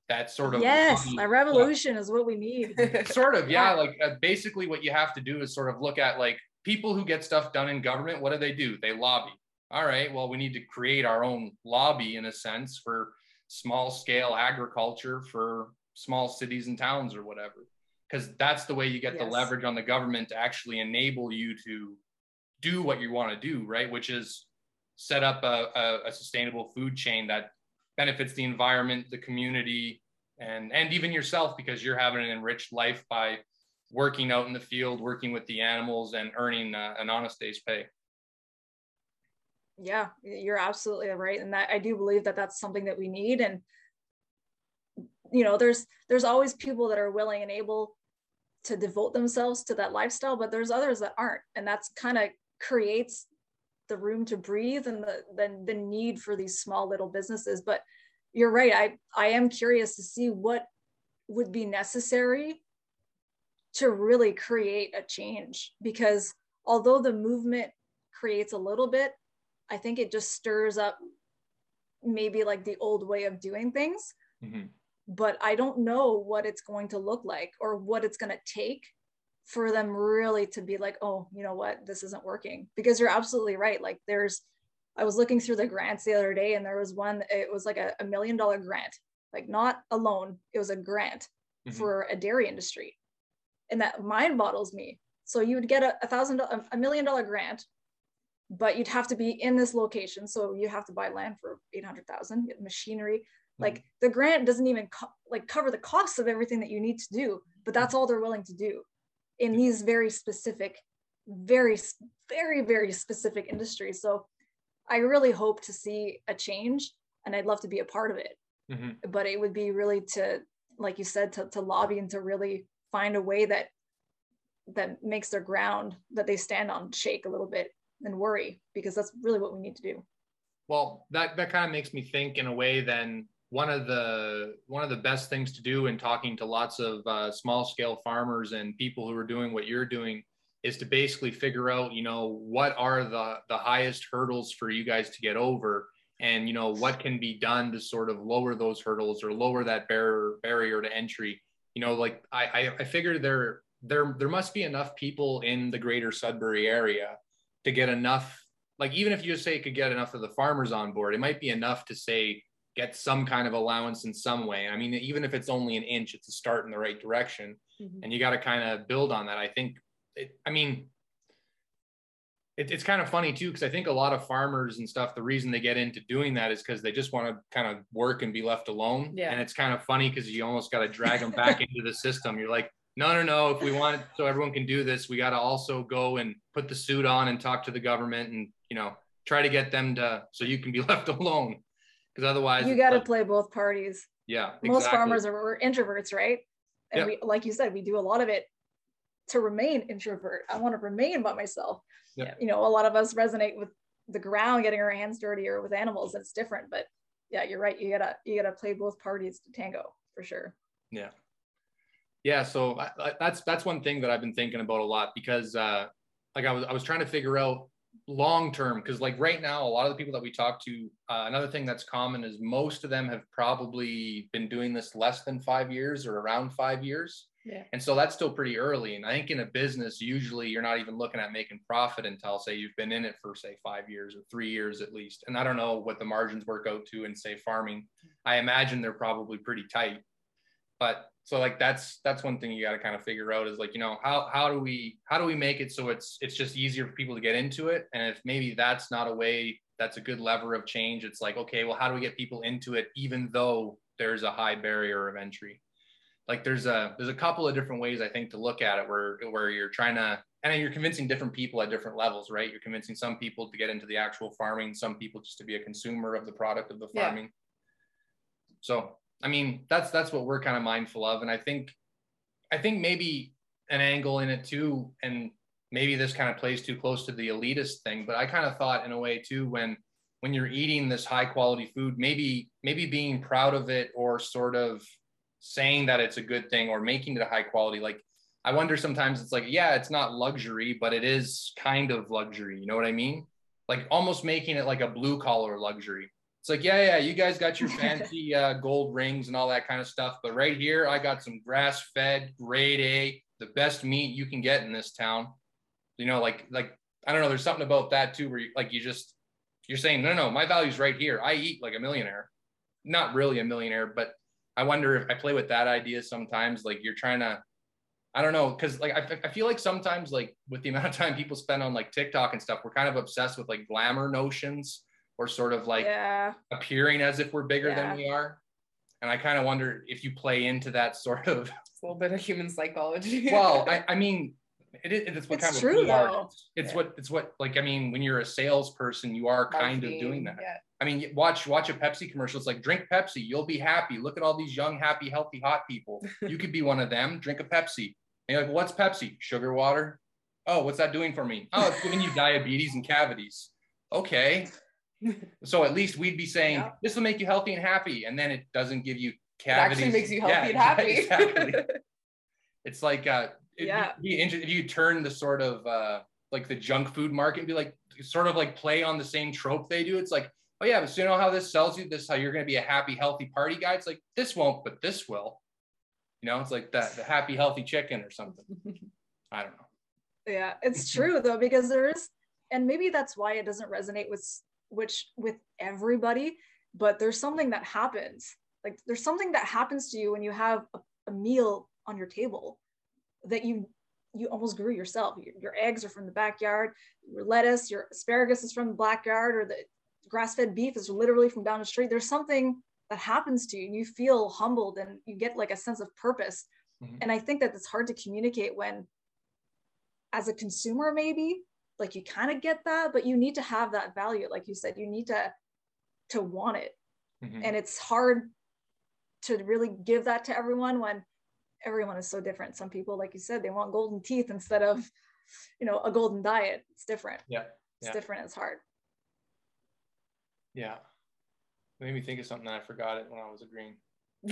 that sort of yes a revolution is what we need [laughs] sort of yeah, yeah. like uh, basically what you have to do is sort of look at like people who get stuff done in government what do they do they lobby all right well we need to create our own lobby in a sense for small scale agriculture for small cities and towns or whatever because that's the way you get yes. the leverage on the government to actually enable you to do what you want to do right which is set up a, a, a sustainable food chain that benefits the environment, the community, and and even yourself because you're having an enriched life by working out in the field, working with the animals, and earning uh, an honest day's pay. Yeah, you're absolutely right, and that I do believe that that's something that we need. And you know, there's there's always people that are willing and able to devote themselves to that lifestyle, but there's others that aren't, and that's kind of creates the room to breathe and the, the the need for these small little businesses but you're right i i am curious to see what would be necessary to really create a change because although the movement creates a little bit i think it just stirs up maybe like the old way of doing things mm-hmm. but i don't know what it's going to look like or what it's going to take for them really to be like, oh, you know what, this isn't working. Because you're absolutely right. Like there's, I was looking through the grants the other day and there was one, it was like a, a million dollar grant, like not a loan, it was a grant mm-hmm. for a dairy industry. And that mind boggles me. So you would get a, a thousand, a million dollar grant, but you'd have to be in this location. So you have to buy land for 800,000, machinery. Mm-hmm. Like the grant doesn't even co- like cover the costs of everything that you need to do, but that's all they're willing to do in these very specific, very, very, very specific industries. So I really hope to see a change and I'd love to be a part of it. Mm-hmm. But it would be really to, like you said, to, to lobby and to really find a way that that makes their ground that they stand on shake a little bit and worry because that's really what we need to do. Well, that that kind of makes me think in a way then one of the one of the best things to do in talking to lots of uh, small scale farmers and people who are doing what you're doing is to basically figure out you know what are the the highest hurdles for you guys to get over and you know what can be done to sort of lower those hurdles or lower that barrier barrier to entry you know like i i, I figured there there there must be enough people in the greater sudbury area to get enough like even if you just say it could get enough of the farmers on board it might be enough to say get some kind of allowance in some way. I mean, even if it's only an inch, it's a start in the right direction. Mm-hmm. And you got to kind of build on that. I think, it, I mean, it, it's kind of funny too, because I think a lot of farmers and stuff, the reason they get into doing that is because they just want to kind of work and be left alone. Yeah. And it's kind of funny because you almost got to drag them back [laughs] into the system. You're like, no, no, no. If we want it so everyone can do this, we got to also go and put the suit on and talk to the government and, you know, try to get them to so you can be [laughs] left alone because otherwise you got to like, play both parties. Yeah, exactly. most farmers are we're introverts, right? And yep. we, like you said, we do a lot of it to remain introvert. I want to remain by myself. Yep. You know, a lot of us resonate with the ground, getting our hands dirty, or with animals. It's different, but yeah, you're right. You gotta you gotta play both parties to tango for sure. Yeah, yeah. So I, I, that's that's one thing that I've been thinking about a lot because, uh, like, I was I was trying to figure out long term because like right now a lot of the people that we talk to uh, another thing that's common is most of them have probably been doing this less than five years or around five years yeah. and so that's still pretty early and i think in a business usually you're not even looking at making profit until say you've been in it for say five years or three years at least and i don't know what the margins work out to in say farming i imagine they're probably pretty tight but so like that's that's one thing you got to kind of figure out is like you know how how do we how do we make it so it's it's just easier for people to get into it? And if maybe that's not a way that's a good lever of change it's like okay well how do we get people into it even though there's a high barrier of entry? Like there's a there's a couple of different ways i think to look at it where where you're trying to and you're convincing different people at different levels right? You're convincing some people to get into the actual farming some people just to be a consumer of the product of the farming. Yeah. so I mean, that's that's what we're kind of mindful of, and I think, I think maybe an angle in it too, and maybe this kind of plays too close to the elitist thing, but I kind of thought in a way too when when you're eating this high quality food, maybe maybe being proud of it or sort of saying that it's a good thing or making it a high quality, like I wonder sometimes it's like, yeah, it's not luxury, but it is kind of luxury. You know what I mean? Like almost making it like a blue collar luxury. It's like, yeah, yeah, you guys got your [laughs] fancy uh, gold rings and all that kind of stuff. But right here, I got some grass fed, grade A, the best meat you can get in this town. You know, like, like, I don't know, there's something about that too, where you, like, you just, you're saying, no, no, my value's right here. I eat like a millionaire. Not really a millionaire, but I wonder if I play with that idea sometimes. Like, you're trying to, I don't know, because like I, I feel like sometimes like with the [laughs] amount of time people spend on like TikTok and stuff, we're kind of obsessed with like glamour notions or sort of like yeah. appearing as if we're bigger yeah. than we are. And I kind of wonder if you play into that sort of [laughs] it's a little bit of human psychology. well, I, [laughs] I mean, it is it's what it's kind true, of though. It's yeah. what it's what like I mean, when you're a salesperson, you are kind of doing that. Yeah. I mean, watch watch a Pepsi commercial. It's like drink Pepsi, you'll be happy. Look at all these young, happy, healthy, hot people. [laughs] You could be one of them. Drink a Pepsi. And you're like, what's Pepsi? Sugar water. Oh, what's that doing for me? Oh, it's giving you diabetes and cavities. Okay so at least we'd be saying yeah. this will make you healthy and happy, and then it doesn't give you cavities. It actually makes you healthy yeah, and happy. Exactly. [laughs] it's like uh, yeah. Be if you turn the sort of uh, like the junk food market and be like sort of like play on the same trope they do. It's like, oh yeah, but so you know how this sells you this how you're going to be a happy, healthy party guy. It's like this won't, but this will. You know, it's like that the happy, healthy chicken or something. [laughs] I don't know. Yeah, it's true though because there is, and maybe that's why it doesn't resonate with which with everybody but there's something that happens. Like there's something that happens to you when you have a, a meal on your table that you you almost grew yourself. Your, your, eggs are from the backyard your lettuce your asparagus is from the backyard or the grass-fed beef is literally from down the street. There's something that happens to you and you feel humbled and you get like a sense of purpose. Mm-hmm. and i think that it's hard to communicate when as a consumer maybe like you kind of get that but you need to have that value like you said you need to to want it. Mm-hmm. and it's hard to really give that to everyone when everyone is so different. Some people like you said they want golden teeth instead of you know a golden diet. It's different. Yeah it's yeah. different. It's hard. Yeah. It made me think of something that i forgot it when i was agreeing [laughs]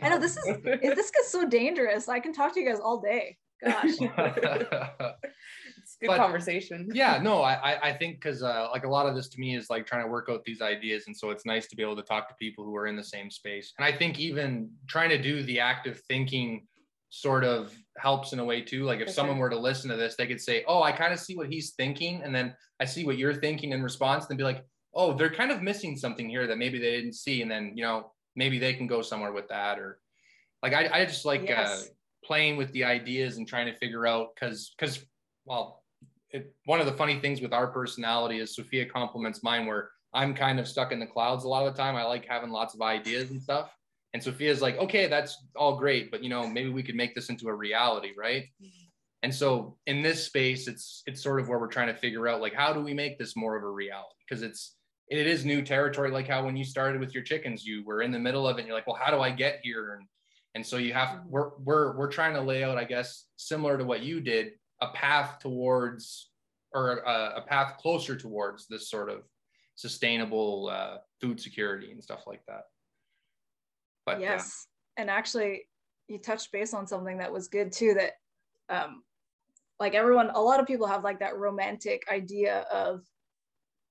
i know this is [laughs] this gets so dangerous. I can talk to you guys all day. Gosh [laughs] good but, conversation. [laughs] yeah, no, I I think because uh, like a lot of this to me is like trying to work out these ideas, and so it's nice to be able to talk to people who are in the same space. And I think even trying to do the active thinking sort of helps in a way too. Like if okay. someone were to listen to this, they could say, "Oh, I kind of see what he's thinking," and then I see what you're thinking in response, and be like, "Oh, they're kind of missing something here that maybe they didn't see," and then you know maybe they can go somewhere with that or like I I just like uh, yes. uh, playing with the ideas and trying to figure out because because well it, one of the funny things with our personality is Sophia complements mine where I'm kind of stuck in the clouds a lot of the time. I like having lots of ideas and stuff. And Sophia's like, okay, that's all great, but you know, maybe we could make this into a reality, right? And so in this space, it's it's sort of where we're trying to figure out like how do we make this more of a reality? Because it's it is new territory, like how when you started with your chickens, you were in the middle of it and you're like, well, how do I get here? And and so you have mm-hmm. we're we're we're trying to lay out, I guess, similar to what you did, a path towards or a, a path closer towards this sort of sustainable uh, food security and stuff like that. But yes, and actually, you touched base on something that was good too. That, um, like everyone, a lot of people have like that romantic idea of,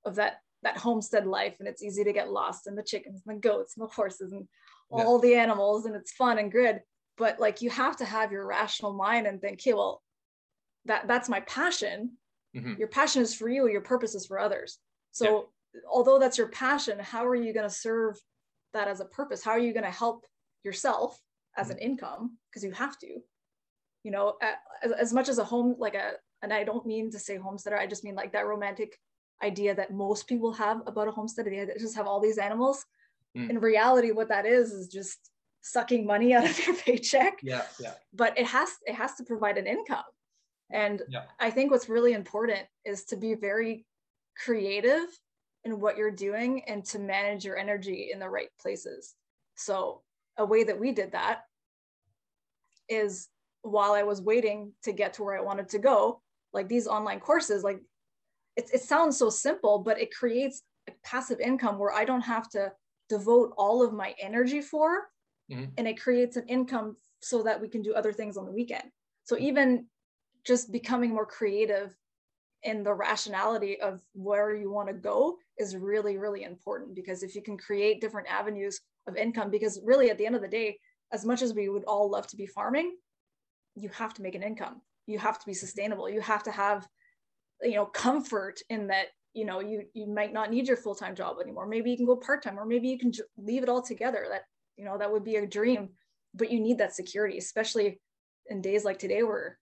of that that homestead life, and it's easy to get lost in the chickens and the goats and the horses and all yeah. the animals, and it's fun and good. But like you have to have your rational mind and think, okay, well, that that's my passion. Mm-hmm. your passion is for you your purpose is for others. So yeah. although that's your passion how are you going to serve that as a purpose? How are you going to help yourself as an income? Because you have to you know as, as much as a home like a and i don't mean to say homesteader i just mean like that romantic idea that most people have about a homestead they just have all these animals. Mm. in reality what that is is just sucking money [laughs] out of your paycheck. Yeah yeah. But it has it has to provide an income and yeah. i think what's really important is to be very creative in what you're doing and to manage your energy in the right places so a way that we did that is while i was waiting to get to where i wanted to go like these online courses like it, it sounds so simple but it creates a passive income where i don't have to devote all of my energy for mm-hmm. and it creates an income so that we can do other things on the weekend so even just becoming more creative in the rationality of where you want to go is really really important because if you can create different avenues of income because really at the end of the day as much as we would all love to be farming you have to make an income. You have to be sustainable. You have to have you know comfort in that you know you you might not need your full-time job anymore. Maybe you can go part-time or maybe you can leave it all together. That you know that would be a dream but you need that security especially in days like today where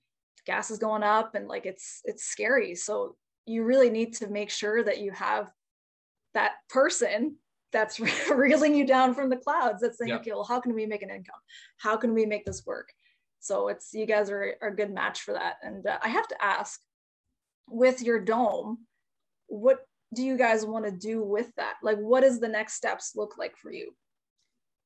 gas is going up and like it's it's scary. So you really need to make sure that you have that person that's [laughs] reeling you down from the clouds that's saying okay well how can we make an income? How can we make this work? So it's you guys are, are a good match for that. And uh, i have to ask with your dome what do you guys want to do with that? Like what does the next steps look like for you?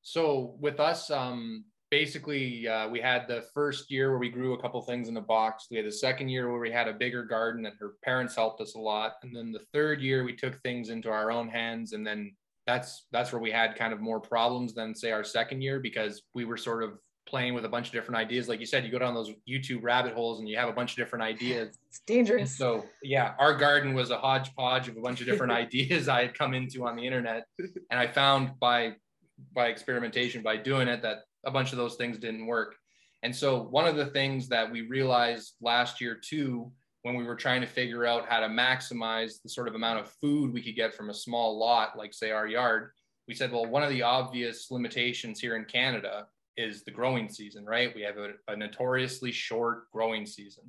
So with us um basically uh, we had the first year where we grew a couple things in a box. We had the second year where we had a bigger garden and her parents helped us a lot. And then the third year we took things into our own hands. And then that's that's where we had kind of more problems than say our second year because we were sort of playing with a bunch of different ideas. Like you said you go down those youtube rabbit holes and you have a bunch of different ideas. [laughs] It's dangerous. And so yeah our garden was a hodgepodge of a bunch of different [laughs] ideas i had come into on the internet. And i found by by experimentation by doing it that a bunch of those things didn't work. And so one of the things that we realized last year too, when we were trying to figure out how to maximize the sort of amount of food we could get from a small lot, like say our yard, we said, well, one of the obvious limitations here in Canada is the growing season, right? We have a, a notoriously short growing season.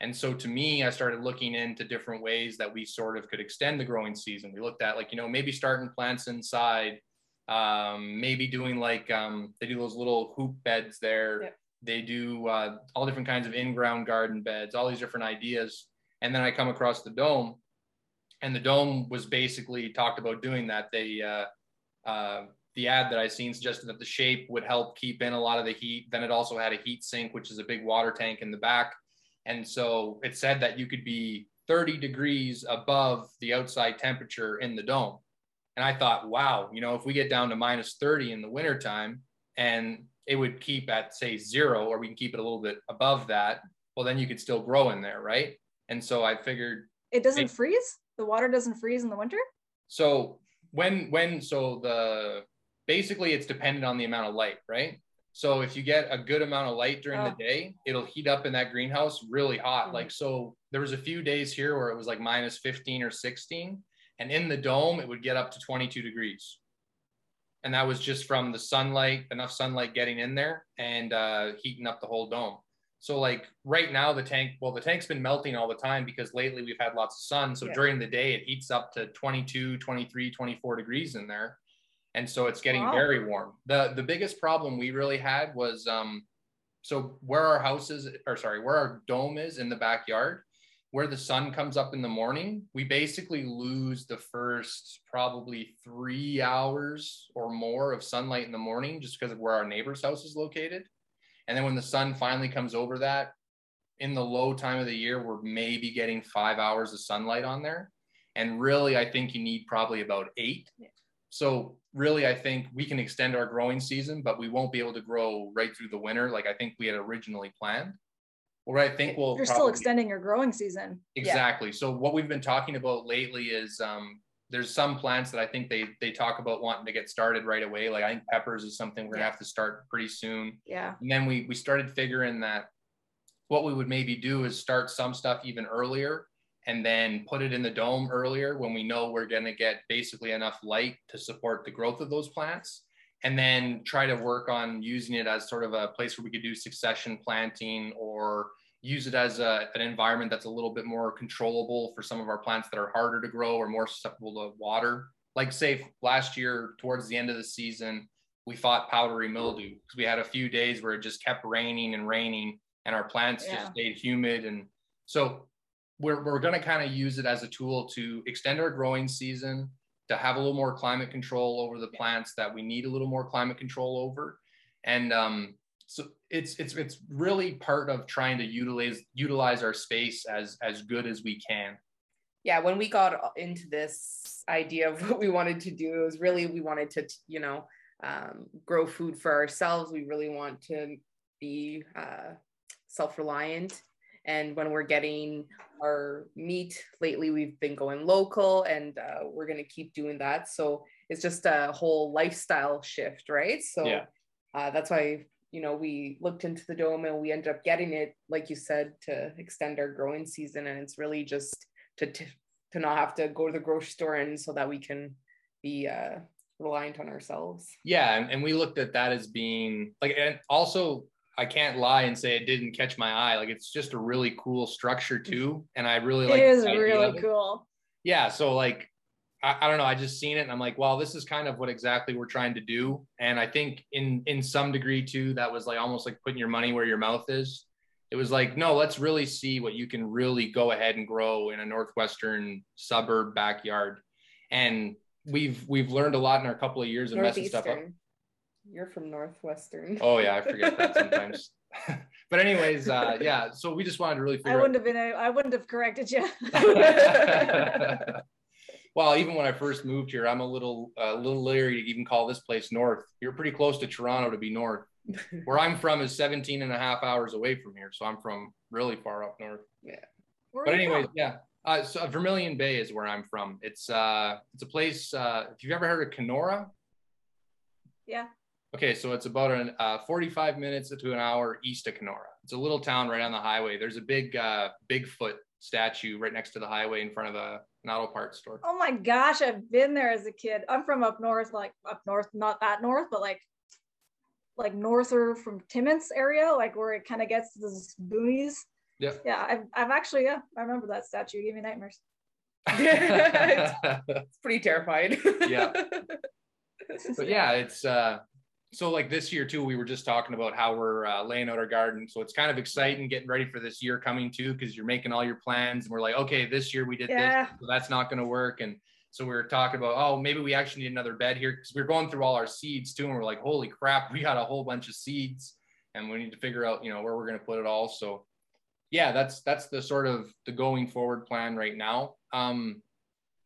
And so to me, I started looking into different ways that we sort of could extend the growing season. We looked at like, you know, maybe starting plants inside um, maybe doing like um, they do those little hoop beds there. Yeah. They do uh, all different kinds of in-ground garden beds, all these different ideas. And then I come across the dome, and the dome was basically talked about doing that. They uh, uh, the ad that I seen suggested that the shape would help keep in a lot of the heat. Then it also had a heat sink, which is a big water tank in the back. And so it said that you could be 30 degrees above the outside temperature in the dome. And I thought, wow, you know, if we get down to minus 30 in the wintertime and it would keep at say zero, or we can keep it a little bit above that, well, then you could still grow in there, right? And so I figured it doesn't it, freeze. The water doesn't freeze in the winter. So when when so the basically it's dependent on the amount of light, right? So if you get a good amount of light during oh. the day, it'll heat up in that greenhouse really hot. Mm-hmm. Like so there was a few days here where it was like minus 15 or 16 and in the dome, it would get up to 22 degrees. And that was just from the sunlight, enough sunlight getting in there and uh, heating up the whole dome. So like right now the tank, well, the tank's been melting all the time because lately we've had lots of sun. So yeah. during the day it heats up to 22, 23, 24 degrees in there. And so it's getting wow. very warm. The the biggest problem we really had was um so where our house is or sorry, where our dome is in the backyard, where the sun comes up in the morning, we basically lose the first probably three hours or more of sunlight in the morning just because of where our neighbor's house is located. And then when the sun finally comes over that in the low time of the year, we're maybe getting five hours of sunlight on there. And really, I think you need probably about eight. Yeah. So, really, I think we can extend our growing season, but we won't be able to grow right through the winter like I think we had originally planned what I think will you're still extending your growing season. Exactly. Yeah. So what we've been talking about lately is um, there's some plants that I think they they talk about wanting to get started right away. Like I think peppers is something we're gonna have to start pretty soon. Yeah. And then we we started figuring that what we would maybe do is start some stuff even earlier and then put it in the dome earlier when we know we're gonna get basically enough light to support the growth of those plants and then try to work on using it as sort of a place where we could do succession planting or use it as a, an environment that's a little bit more controllable for some of our plants that are harder to grow or more susceptible to water. Like say last year towards the end of the season, we fought powdery mildew because we had a few days where it just kept raining and raining and our plants yeah. just stayed humid. And so we're, we're going to kind of use it as a tool to extend our growing season, to have a little more climate control over the plants that we need a little more climate control over. And um, so it's it's it's really part of trying to utilize utilize our space as as good as we can. Yeah when we got into this idea of [laughs] what we wanted to do it was really we wanted to you know um, grow food for ourselves. We really want to be uh, self-reliant and when we're getting our meat lately we've been going local and uh, we're going to keep doing that so it's just a whole lifestyle shift right so yeah. uh, that's why you know, we looked into the dome and we ended up getting it, like you said, to extend our growing season. And it's really just to, to, to not have to go to the grocery store and so that we can be uh, reliant on ourselves. Yeah. And, and we looked at that as being like, and also I can't lie and say it didn't catch my eye. Like it's just a really cool structure too. And I really like it is really cool. Yeah. So like I, I, don't know. I just seen it and I'm like, well, this is kind of what exactly we're trying to do. And I think in in some degree too, that was like almost like putting your money where your mouth is. It was like, no, let's really see what you can really go ahead and grow in a northwestern suburb backyard. And we've we've learned a lot in our couple of years of messing stuff up. You're from Northwestern. Oh yeah, I forget that [laughs] sometimes. [laughs] but anyways, uh, yeah. So we just wanted to really figure. I wouldn't out- have been. I wouldn't have corrected you [laughs] well, even when I first moved here, I'm a little a uh, little leery to even call this place north. You're pretty close to Toronto to be north. Where I'm from is 17 and a half hours away from here, so I'm from really far up north. Yeah. Where but anyways, from? yeah. Uh, so Vermilion Bay is where I'm from. It's uh, it's a place. Uh, if you've ever heard of Kenora. Yeah. Okay, so it's about an uh, 45 minutes to an hour east of Kenora. It's a little town right on the highway. There's a big uh, Bigfoot statue right next to the highway in front of a, an auto parts store. Oh my gosh, I've been there as a kid. I'm from up north, like up north, not that north, but like like norther from Timmins area, like where it kind of gets to the boonies. Yeah. Yeah, I've, I've actually, yeah, I remember that statue. It gave me nightmares. [laughs] [laughs] it's pretty terrified. yeah. [laughs] But yeah, it's uh so like this year too we were just talking about how we're uh, laying out our garden. So it's kind of exciting getting ready for this year coming too because you're making all your plans and we're like okay this year we did yeah. this so that's not going to work. And so we were talking about oh maybe we actually need another bed here because we are going through all our seeds too and we're like holy crap we got a whole bunch of seeds and we need to figure out you know where we're going to put it all. So yeah that's that's the sort of the going forward plan right now. Um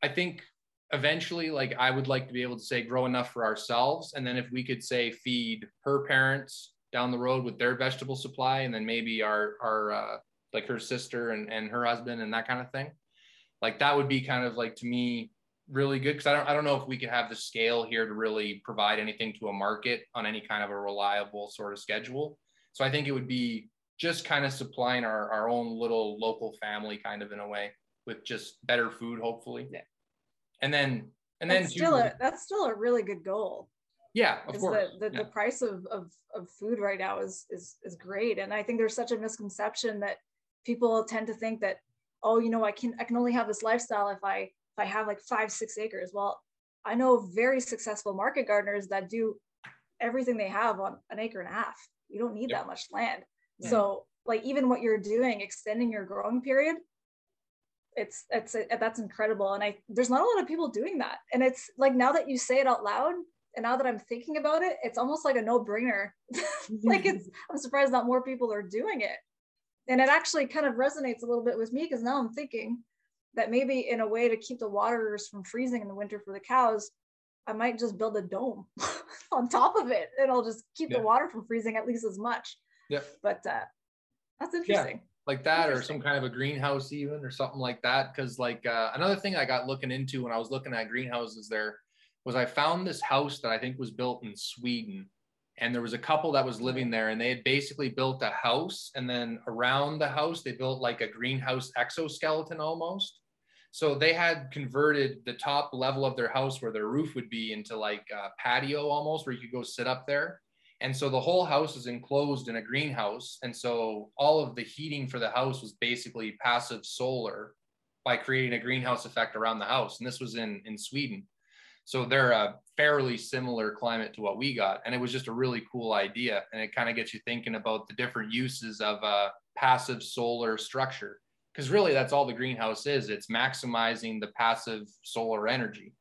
i think eventually like i would like to be able to say grow enough for ourselves. And then if we could say feed her parents down the road with their vegetable supply and then maybe our our uh, like her sister and, and her husband and that kind of thing like that would be kind of like to me really good. Because I don't, I don't know if we could have the scale here to really provide anything to a market on any kind of a reliable sort of schedule. So i think it would be just kind of supplying our, our own little local family kind of in a way with just better food hopefully. Yeah and then and that's then still a, that's still a really good goal. Yeah of course. the, the, yeah. the price of, of of food right now is is is great. And i think there's such a misconception that people tend to think that oh you know i can i can only have this lifestyle if i if i have like five six acres. Well i know very successful market gardeners that do everything they have on an acre and a half. You don't need that much land. Yeah. so like even what you're doing extending your growing period it's it's that's incredible. And i there's not a lot of people doing that. And it's like now that you say it out loud and now that i'm thinking about it it's almost like a no-brainer. [laughs] Like it's [laughs] i'm surprised not more people are doing it. And it actually kind of resonates a little bit with me because now i'm thinking that maybe in a way to keep the waters from freezing in the winter for the cows i might just build a dome [laughs] on top of it. And i'll just keep yeah. the water from freezing at least as much. Yeah. But uh that's interesting. yeah like that or some kind of a greenhouse even or something like that because like uh, another thing i got looking into when i was looking at greenhouses there was i found this house that i think was built in sweden and there was a couple that was living there and they had basically built a house and then around the house they built like a greenhouse exoskeleton almost So they had converted the top level of their house where their roof would be into like a patio almost, where you could go sit up there. And so the whole house is enclosed in a greenhouse. And so all of the heating for the house was basically passive solar by creating a greenhouse effect around the house. And this was in, in Sweden. So they're a fairly similar climate to what we got. And it was just a really cool idea. And it kind of gets you thinking about the different uses of a passive solar structure because really that's all the greenhouse is it's maximizing the passive solar energy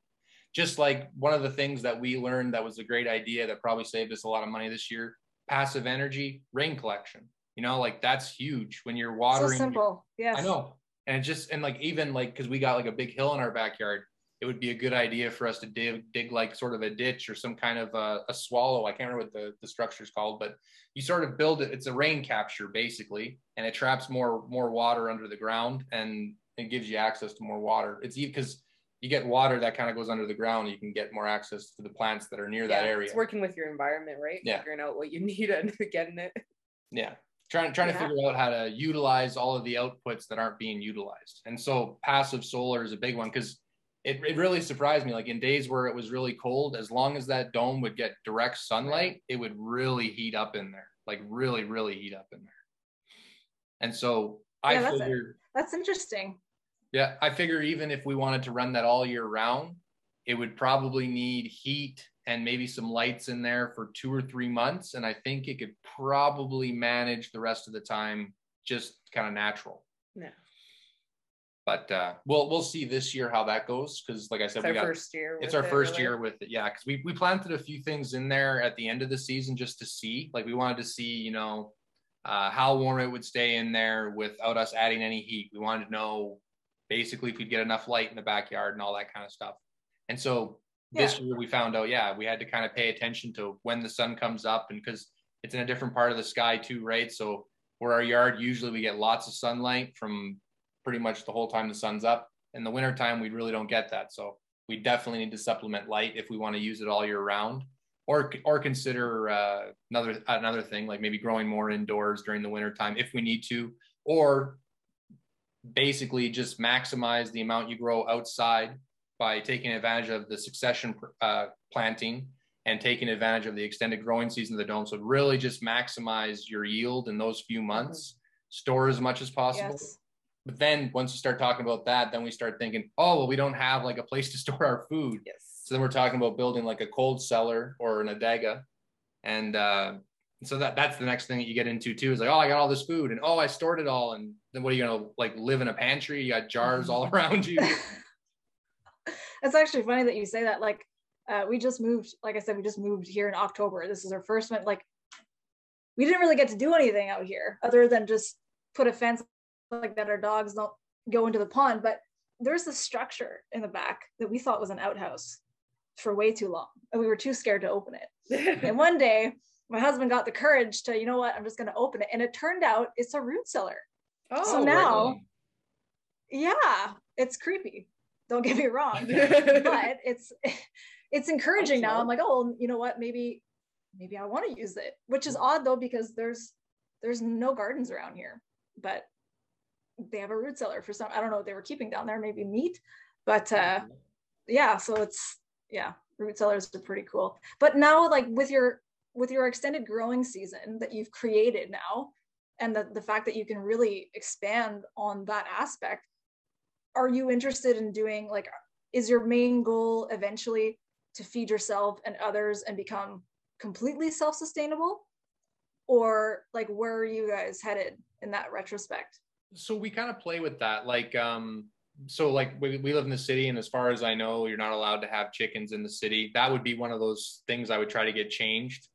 just like one of the things that we learned that was a great idea that probably saved us a lot of money this year passive energy rain collection. You know like that's huge when you're watering so simple. Yeah i know. And it just and like even like because we got like a big hill in our backyard it would be a good idea for us to dig dig like sort of a ditch or some kind of a, a swallow. I can't remember what the, the structure is called but you sort of build it it's a rain capture basically and it traps more more water under the ground and it gives you access to more water. It's because you get water that kind of goes under the ground you can get more access to the plants that are near yeah, that area. it's working with your environment right? Yeah. Figuring out what you need [laughs] and getting it. Yeah trying trying yeah. to figure out how to utilize all of the outputs that aren't being utilized. And so passive solar is a big one because it, it really surprised me like in days where it was really cold as long as that dome would get direct sunlight it would really heat up in there like really really heat up in there. And so i yeah, figured that's interesting yeah i figure even if we wanted to run that all year round it would probably need heat and maybe some lights in there for two or three months and i think it could probably manage the rest of the time just kind of natural yeah but uh, we'll we'll see this year how that goes because, like I said, it's we our got first year. It's our first year with it, yeah. Because we we planted a few things in there at the end of the season just to see. Like we wanted to see, you know, uh, how warm it would stay in there without us adding any heat. We wanted to know basically if we'd get enough light in the backyard and all that kind of stuff. And so this yeah. year we found out, yeah, we had to kind of pay attention to when the sun comes up and because it's in a different part of the sky too, right? So where our yard usually we get lots of sunlight from pretty much the whole time the sun's up. In the wintertime, we really don't get that. So we definitely need to supplement light if we want to use it all year round or or consider uh, another another thing like maybe growing more indoors during the wintertime if we need to or basically just maximize the amount you grow outside by taking advantage of the succession uh, planting and taking advantage of the extended growing season of the dome so really just maximize your yield in those few months store as much as possible yes. But then once you start talking about that, then we start thinking, oh, well, we don't have like a place to [laughs] store our food. Yes. So then we're talking about building like a cold cellar or an adega. And uh, so that that's the next thing that you get into too is like, oh, I got all this food and oh, I stored it all. And then what are you gonna like live in a pantry? You got jars all [laughs] around you. It's actually funny that you say that. Like uh, we just moved, like I said, we just moved here in October. This is our first one. Like we didn't really get to do anything out here other than just put a fence like that our dogs don't go into the pond but there's this structure in the back that we thought was an outhouse for way too long and we were too scared to open it [laughs] and one day my husband got the courage to you know what i'm just going to open it. And it turned out it's a root cellar. Oh, so now really? yeah it's creepy. Don't get me wrong. [laughs] But it's it's encouraging now. I'm like oh you know what maybe maybe i want to use it which is odd though because there's there's no gardens around here but they have a root cellar for some i don't know what they were keeping down there maybe meat but uh yeah so it's yeah root cellars are pretty cool. But now like with your with your extended growing season that you've created now and the, the fact that you can really expand on that aspect are you interested in doing like is your main goal eventually to feed yourself and others and become completely self-sustainable? Or like where are you guys headed in that retrospect? So we kind of play with that like um so like we, we live in the city and as far as i know you're not allowed to have chickens in the city. That would be one of those things i would try to get changed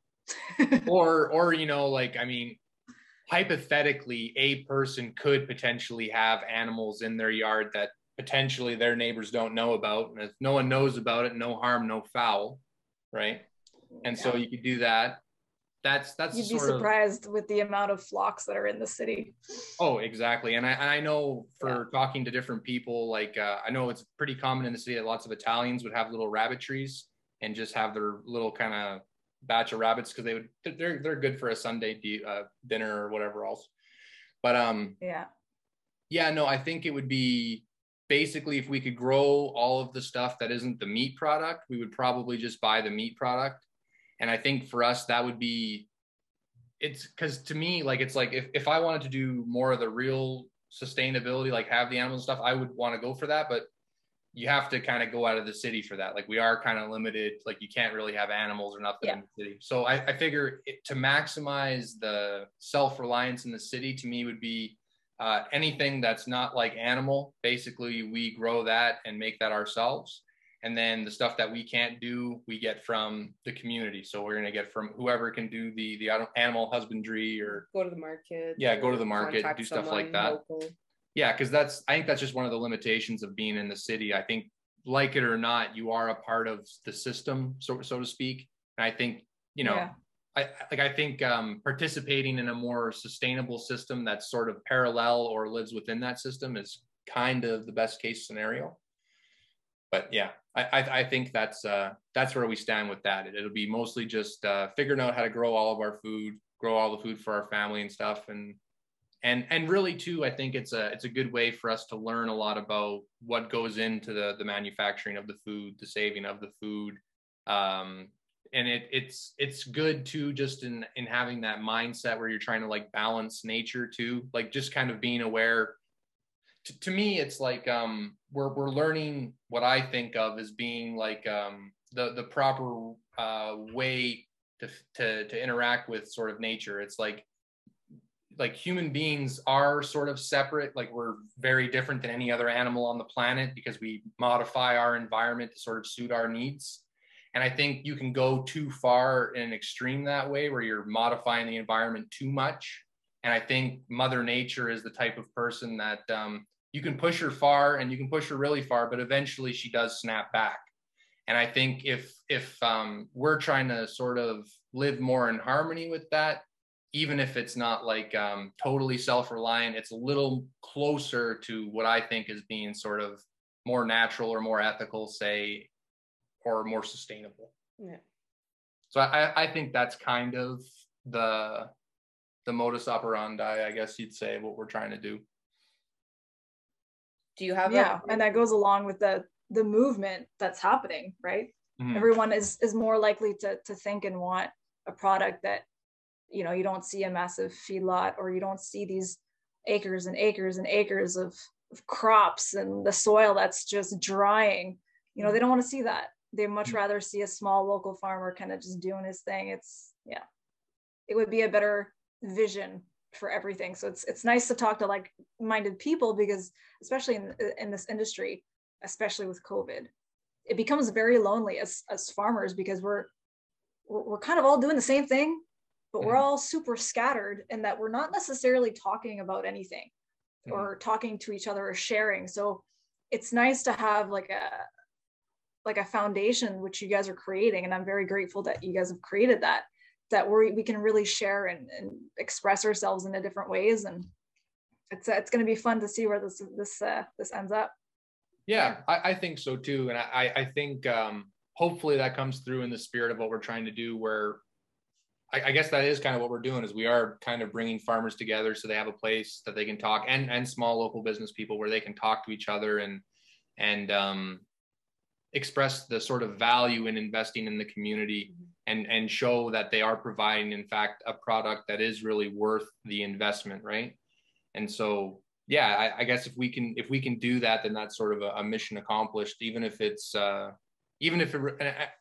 [laughs] or or you know like i mean hypothetically a person could potentially have animals in their yard that potentially their neighbors don't know about. And if no one knows about it no harm no foul right? And yeah. so you could do that. That's that's you'd be surprised of, with the amount of flocks that are in the city. Oh exactly. And i, I know for yeah. talking to different people like uh, i know it's pretty common in the city that lots of italians would have little rabbit trees and just have their little kind of batch of rabbits because they would they're they're good for a sunday de- uh, dinner or whatever else but um yeah yeah no i think it would be basically if we could grow all of the stuff that isn't the meat product, we would probably just buy the meat product. And I think for us, that would be it's because to me, like it's like if, if I wanted to do more of the real sustainability, like have the animal stuff, I would want to go for that. But you have to kind of go out of the city for that. Like we are kind of limited. Like you can't really have animals or nothing yeah. in the city. So I, I figure it, to maximize the self reliance in the city to me would be uh, anything that's not like animal. Basically, we grow that and make that ourselves. And then the stuff that we can't do, we get from the community. So we're gonna get from whoever can do the the animal husbandry or go to the market. Yeah, go to the market, do stuff like that. Local yeah because that's i think that's just one of the limitations of being in the city i think like it or not you are a part of the system so, so to speak and i think you know yeah. I, like I think um, participating in a more sustainable system that's sort of parallel or lives within that system is kind of the best case scenario. But yeah, I, I, I think that's uh, that's where we stand with that. It, will be mostly just uh, figuring out how to grow all of our food, grow all the food for our family and stuff, and and and really too i think it's a it's a good way for us to learn a lot about what goes into the the manufacturing of the food the saving of the food. Um and it it's it's good too just in in having that mindset where you're trying to like balance nature too. Like just kind of being aware. To, to me it's like um we're we're learning what i think of as being like um the the proper uh way to to to interact with sort of nature. It's like like human beings are sort of separate like we're very different than any other animal on the planet because we modify our environment to sort of suit our needs. And i think you can go too far in an extreme that way where you're modifying the environment too much. And i think mother nature is the type of person that um, you can push her far and you can push her really far but eventually she does snap back. And i think if if um, we're trying to sort of live more in harmony with that even if it's not like um, totally self-reliant, it's a little closer to what I think is being sort of more natural or more ethical, say, or more sustainable. Yeah. So I, I think that's kind of the the modus operandi, I guess you'd say, what we're trying to do. Do you have yeah, a- and that goes along with the the movement that's happening, right? Mm-hmm. Everyone is is more likely to to think and want a product that you know you don't see a massive feedlot or you don't see these acres and acres and acres of, of crops and the soil that's just drying. You know they don't want to see that. They much mm. rather see a small local farmer kind of just doing his thing. It's yeah. It would be a better vision for everything. So it's it's nice to talk to like minded people because especially in in this industry especially with covid it becomes very lonely as as farmers because we're we're, we're kind of all doing the same thing but we're all super scattered in that we're not necessarily talking about anything or talking to each other or sharing. So it's nice to have like a like a foundation which you guys are creating and i'm very grateful that you guys have created that that we we can really share and, and express ourselves in a different ways. And it's uh, it's going to be fun to see where this this uh, this ends up. Yeah, I, I think so too. And i i think um hopefully that comes through in the spirit of what we're trying to do where I, I, guess that is kind of what we're doing is we are kind of bringing farmers together so they have a place that they can talk and and small local business people where they can talk to each other and and um, express the sort of value in investing in the community mm-hmm. and and show that they are providing in fact a product that is really worth the investment right and so yeah I, I guess if we can if we can do that then that's sort of a, a mission accomplished even if it's uh even if it,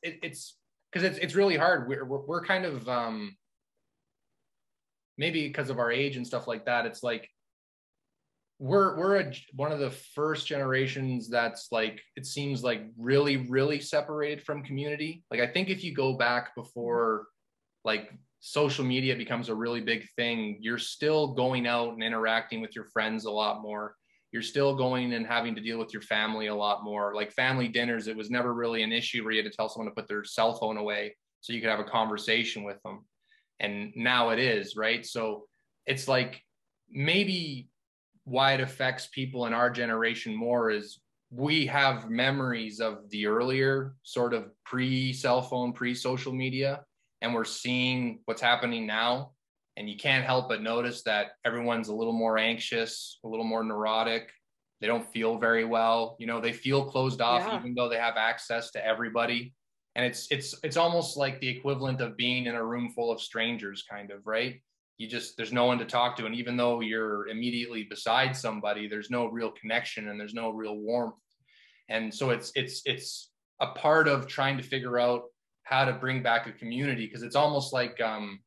it it's because it's it's really hard. We're we're, we're kind of um, maybe because of our age and stuff like that. It's like we're we're a, one of the first generations that's like it seems like really really separated from community. Like I think if you go back before like social media becomes a really big thing, you're still going out and interacting with your friends a lot more you're still going and having to deal with your family a lot more. Like family dinners, it was never really an issue where you had to tell someone to put their cell phone away so you could have a conversation with them. And now it is, right? So it's like maybe why it affects people in our generation more is we have memories of the earlier sort of pre cell phone, pre social media, and we're seeing what's happening now and you can't help but notice that everyone's a little more anxious, a little more neurotic. they don't feel very well. You know they feel closed off Yeah. even though they have access to everybody. And it's it's it's almost like the equivalent of being in a room full of strangers kind of right? You just there's no one to talk to. And even though you're immediately beside somebody there's no real connection and there's no real warmth. And so it's it's it's a part of trying to figure out how to bring back a community because it's almost like um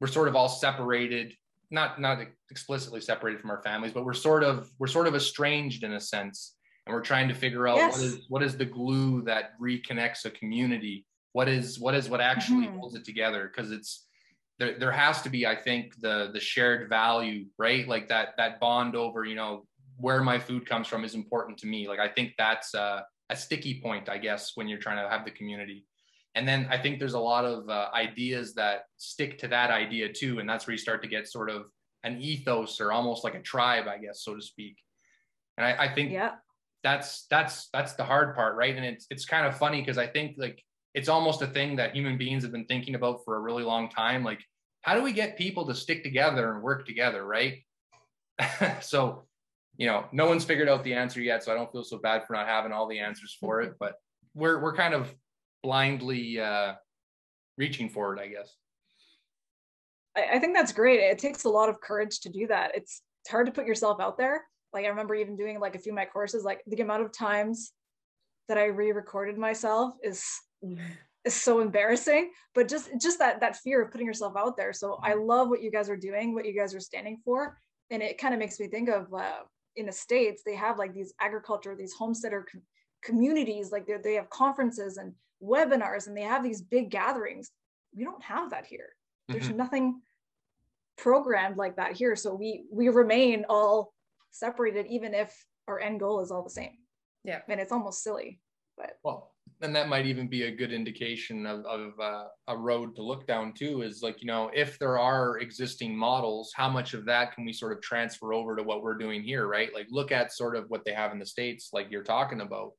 we're sort of all separated not not explicitly separated from our families but we're sort of we're sort of estranged in a sense. And we're trying to figure out Yes. what is what is the glue that reconnects a community? What is what is what actually Mhm. holds it together? Because it's there there has to be i think the the shared value right? Like that that bond over you know where my food comes from is important to me. Like i think that's uh, a sticky point i guess when you're trying to have the community and then i think there's a lot of uh, ideas that stick to that idea too and that's where you start to get sort of an ethos or almost like a tribe i guess so to speak. And i, I think Yeah. that's that's that's the hard part right? And it's it's kind of funny because i think like it's almost a thing that human beings have been thinking about for a really long time like how do we get people to stick together and work together right? [laughs] So you know no one's figured out the answer yet so i don't feel so bad for not having all the answers for it but we're we're kind of blindly uh reaching for it i guess I, I think that's great. It takes a lot of courage to do that. It's, it's hard to put yourself out there. Like I remember even doing like a few of my courses, like the amount of times that I re-recorded myself is is so embarrassing. But just just that that fear of putting yourself out there. So I love what you guys are doing, what you guys are standing for, and it kind of makes me think of uh, in the states they have like these agriculture, these homesteader com- communities, like they they have conferences and webinars, and they have these big gatherings. We don't have that here there's Mhm. nothing programmed like that here so we we remain all separated even if our end goal is all the same Yeah. and it's almost silly But Well, and that might even be a good indication of, of uh, a road to look down too. Is like you know, if there are existing models, how much of that can we sort of transfer over to what we're doing here, right? Like look at sort of what they have in the states, like you're talking about,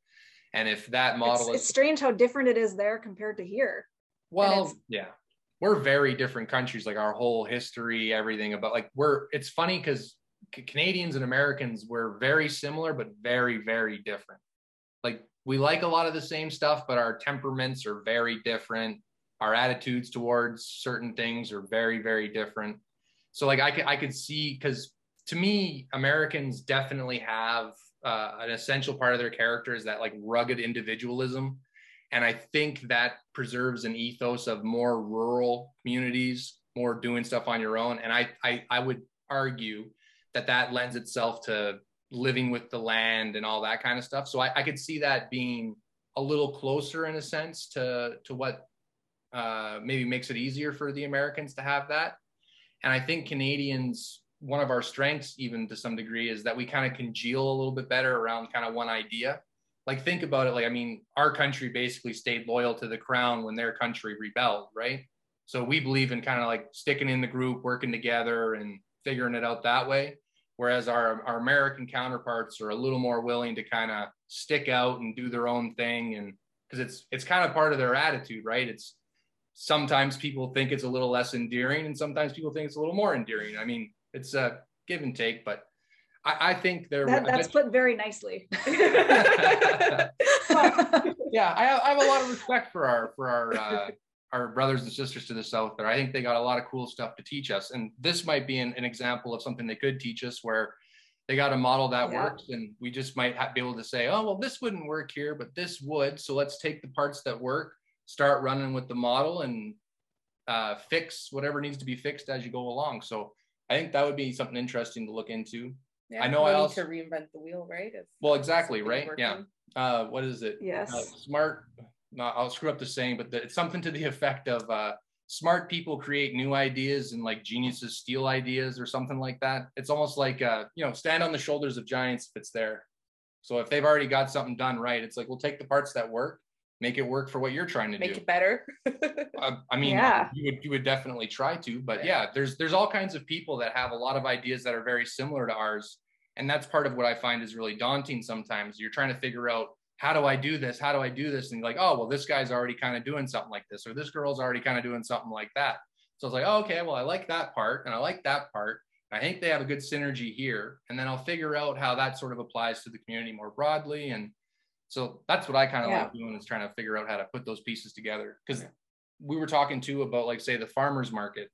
and if that model it's is strange how different it is there compared to here well, yeah, we're very different countries. Like our whole history, everything about like we're. It's funny because Canadians and Americans we're very similar, but very very different. Like we like a lot of the same stuff, but our temperaments are very different. Our attitudes towards certain things are very very different. So like I could I could see because to me Americans definitely have uh, an essential part of their character is that like rugged individualism. And i think that preserves an ethos of more rural communities more doing stuff on your own. And i i, I would argue that that lends itself to living with the land and all that kind of stuff. So i, I could see that being a little closer in a sense to to what uh, maybe makes it easier for the americans to have that. And i think canadians one of our strengths even to some degree is that we kind of congeal a little bit better around kind of one idea. Like think about it like i mean our country basically stayed loyal to the crown when their country rebelled right? So we believe in kind of like sticking in the group working together and figuring it out that way. Whereas our, our american counterparts are a little more willing to kind of stick out and do their own thing and because it's it's kind of part of their attitude right? It's sometimes people think it's a little less endearing and sometimes people think it's a little more endearing. I mean it's a give and take but i, I think there that, that's put very nicely [laughs] [laughs] yeah, I have, I have a lot of respect for our for our uh, our brothers and sisters to the south there. I think they got a lot of cool stuff to teach us, and this might be an, an example of something they could teach us where they got a model that Yeah. works, and we just might be able to say, oh well, this wouldn't work here, but this would. So let's take the parts that work, start running with the model, and uh, fix whatever needs to be fixed as you go along. So I think that would be something interesting to look into. Yeah, I know I also- to reinvent the wheel, right? If Well, exactly, something's right? Yeah. Uh, what is it? yes uh, smart no, i'll screw up the saying but the, it's something to the [laughs] effect of uh, smart people create new ideas and like geniuses steal ideas or something like that it's almost like uh, you know stand on the shoulders of giants if it's there so if they've already got something done right it's like we'll take the parts that work make it work for what you're trying to make do Make it better. [laughs] uh, i mean Yeah. you would you would definitely try to but Yeah. yeah there's there's all kinds of people that have a lot of ideas that are very similar to ours and that's part of what i find is really daunting sometimes you're trying to figure out how do i do this how do i do this and like oh well this guy's already kind of doing something like this or this girl's already kind of doing something like that so it's like oh, okay well i like that part and i like that part I think they have a good synergy here. And then I'll figure out how that sort of applies to the community more broadly. And so that's what I kind of yeah. like doing is trying to figure out how to put those pieces together. Because yeah. we were talking too about like say the farmers market,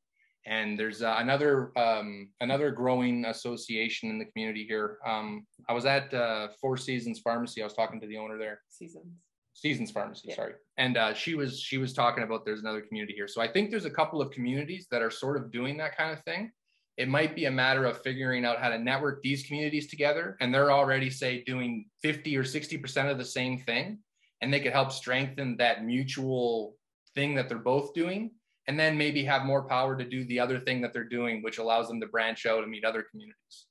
and there's uh, another um, another growing association in the community here. Um, I was at uh, Four Seasons Pharmacy. I was talking to the owner there. Seasons. Seasons Pharmacy, yeah. sorry. And uh, she was she was talking about there's another community here. So I think there's a couple of communities that are sort of doing that kind of thing. It might be a matter of figuring out how to network these communities together, and they're already say doing 50 or 60 percent of the same thing, and they could help strengthen that mutual thing that they're both doing, and then maybe have more power to do the other thing that they're doing, which allows them to branch out and meet other communities.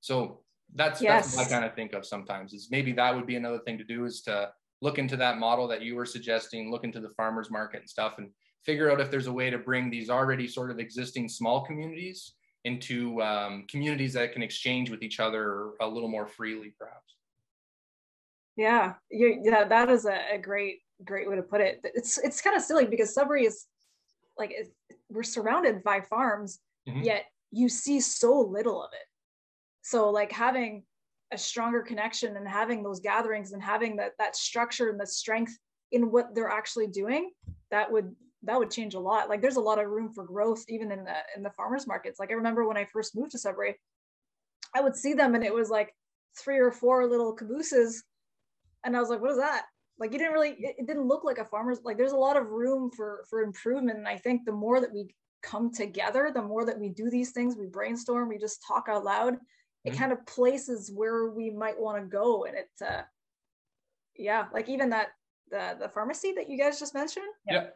So that's yes. that's what I kind of think of sometimes is maybe that would be another thing to do is to look into that model that you were suggesting, look into the farmers market and stuff, and figure out if there's a way to bring these already sort of existing small communities into um, communities that can exchange with each other a little more freely, perhaps. Yeah, yeah, that is a, a, great, great way to put it. It's it's kind of silly because Sudbury is like we're surrounded by farms, mm-hmm. yet you see so little of it. So like having a stronger connection and having those gatherings and having that that structure and the strength in what they're actually doing that would that would change a lot. Like there's a lot of room for growth even in the in the farmers markets. Like i remember when i first moved to sudbury i would see them and it was like three or four little cabooses. And i was like what is that? Like you didn't really it, it didn't look like a farmer's like there's a lot of room for for improvement. And i think the more that we come together the more that we do these things we brainstorm we just talk out loud it mm-hmm. kind of places where we might want to go. And it uh yeah like even that the the pharmacy that you guys just mentioned. Yeah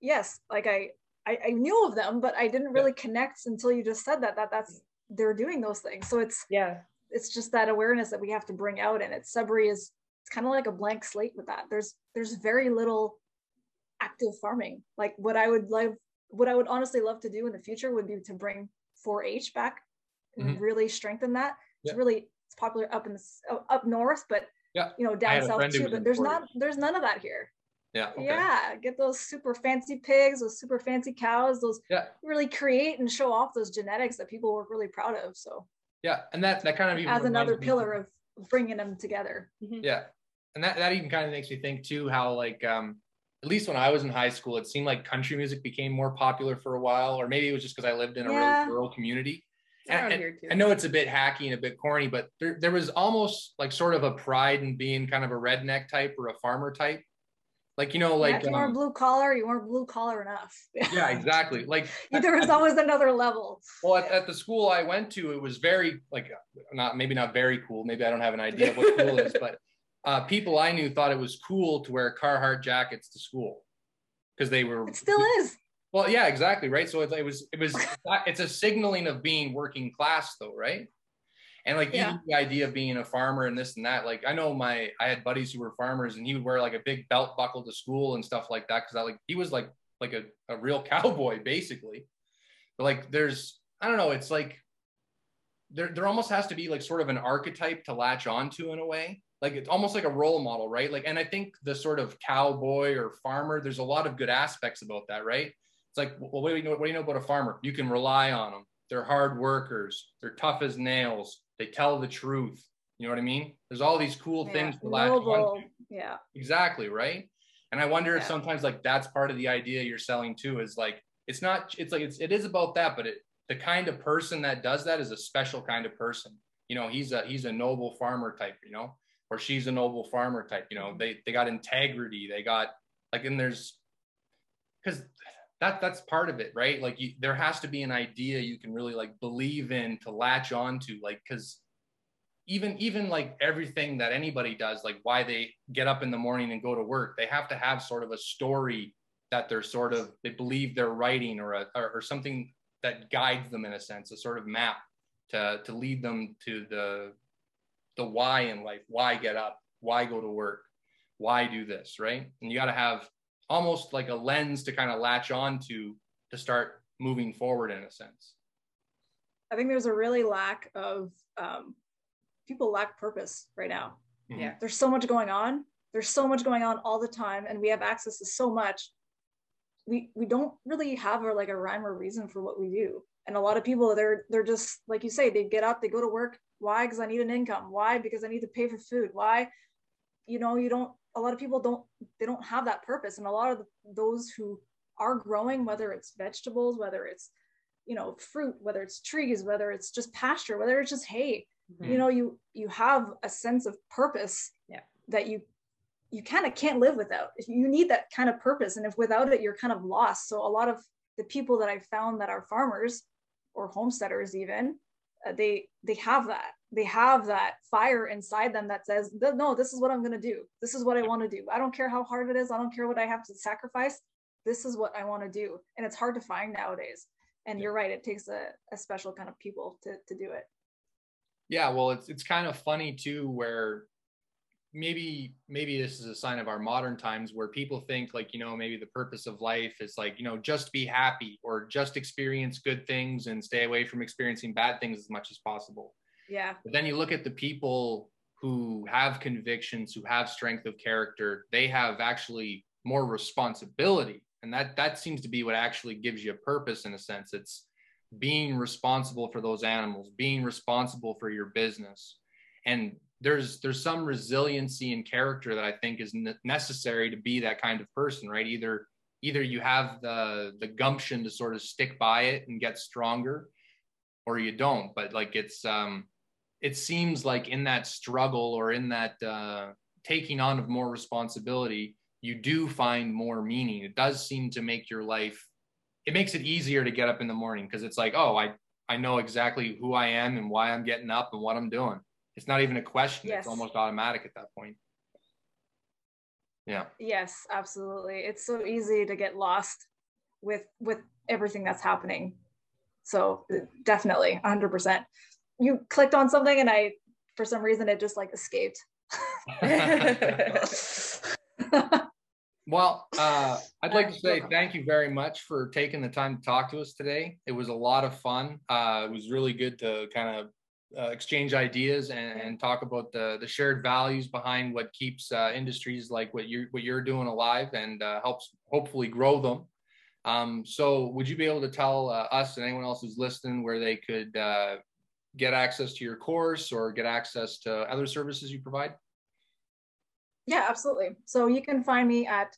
yes like i i, I knew of them but i didn't really yeah. connect until you just said that that that's they're doing those things so it's yeah it's just that awareness that we have to bring out and it's Sudbury is it's kind of like a blank slate with that there's there's very little active farming like what i would love what i would honestly love to do in the future would be to bring 4-h back mm-hmm. really strengthen that. It's yeah. really it's popular up in the up north, but yeah, you know down south too. But there's not there's none of that here. Yeah. Okay. Yeah. Get those super fancy pigs, those super fancy cows, those yeah. really create and show off those genetics that people were really proud of. So yeah, and that that kind of even as another pillar of bringing them together. Mm-hmm. Yeah, and that that even kind of makes me think too how like um at least when I was in high school, it seemed like country music became more popular for a while, or maybe it was just because I lived in a yeah. really rural community. I know it's a bit hacky and a bit corny, but there, there was almost like sort of a pride in being kind of a redneck type or a farmer type. Like, you know, like you weren't um, blue collar, you weren't blue collar enough. yeah, [laughs] exactly. Like [laughs] there was always another level. Well, at, at, the school I went to, it was very like not maybe not very cool. Maybe I don't have an idea of what cool is, [laughs] but uh, people I knew thought it was cool to wear Carhartt jackets to school because they were. It still is. Well, yeah, exactly, right. So it, it was it was it's a signaling of being working class, though, right? And like yeah. the idea of being a farmer and this and that. Like I know my I had buddies who were farmers, and he would wear like a big belt buckle to school and stuff like that because I like he was like like a, a real [laughs] cowboy basically. But like there's I don't know, it's like there there almost has to be like sort of an archetype to latch onto in a way like it's almost like a role model right like and i think the sort of cowboy or farmer there's a lot of good aspects about that right it's like, well, what do you know? What do you know about a farmer? You can rely on them. They're hard workers. They're tough as nails. They tell the truth. You know what I mean? There's all these cool yeah, things to latch onto. Yeah. Exactly. Right. And I wonder yeah. if sometimes like that's part of the idea you're selling too is like it's not it's like it's it is about that, but it the kind of person that does that is a special kind of person. You know, he's a he's a noble farmer type, you know, or she's a noble farmer type, you know, they they got integrity, they got like and there's because that that's part of it right? Like you, there has to be an idea you can really like believe in to latch on to like because even even like everything that anybody does like why they get up in the morning and go to work they have to have sort of a story that they're sort of they believe they're writing or a, or, or something that guides them in a sense a sort of map to to lead them to the the why in life. Why get up? Why go to work? Why do this right? And you got to have almost like a lens to kind of latch on to to start moving forward in a sense. I think there's a really lack of um, people lack purpose right now. Mm-hmm. yeah. There's so much going on. There's so much going on all the time and we have access to so much. We we don't really have a, like a rhyme or reason for what we do. And a lot of people they're they're just like you say they get up they go to work. Why? Because i need an income. Why? Because i need to pay for food. Why? You know you don't a lot of people don't they don't have that purpose and a lot of the, those who are growing whether it's vegetables whether it's you know fruit whether it's trees whether it's just pasture whether it's just hay mm-hmm. you know you you have a sense of purpose yeah. that you you kind of can't live without you need that kind of purpose and if without it you're kind of lost so a lot of the people that i found that are farmers or homesteaders even Uh, they they have that they have that fire inside them that says no this is what i'm going to do. This is what i want to do. I don't care how hard it is. I don't care what i have to sacrifice. This is what i want to do. And it's hard to find nowadays. And you're right it takes a, a special kind of people to, to do it. Yeah well it's it's kind of funny too where maybe maybe this is a sign of our modern times where people think like you know maybe the purpose of life is like you know just be happy or just experience good things and stay away from experiencing bad things as much as possible. Yeah. But then you look at the people who have convictions who have strength of character they have actually more responsibility. And that that seems to be what actually gives you a purpose in a sense. It's being responsible for those animals being responsible for your business. And there's there's some resiliency and character that I think is necessary to be that kind of person, right? Either either you have the the gumption to sort of stick by it and get stronger, or you don't. But like it's um, it seems like in that struggle or in that uh, taking on of more responsibility, you do find more meaning. It does seem to make your life. It makes it easier to get up in the morning because it's like, oh, I I know exactly who I am and why I'm getting up and what I'm doing it's not even a question. Yes. it's almost automatic at that point. Yeah. Yes absolutely. It's so easy to get lost with with everything that's happening. So definitely 100% you clicked on something and i for some reason it just like escaped. [laughs] Well uh, i'd like to say thank you very much for taking the time to talk to us today. It was a lot of fun. Uh, it was really good to kind of uh, exchange ideas and, and, talk about the, the shared values behind what keeps uh, industries like what you're what you're doing alive and uh, helps hopefully grow them. Um, so, would you be able to tell uh, us and anyone else who's listening where they could uh, get access to your course or get access to other services you provide? Yeah, absolutely. So you can find me at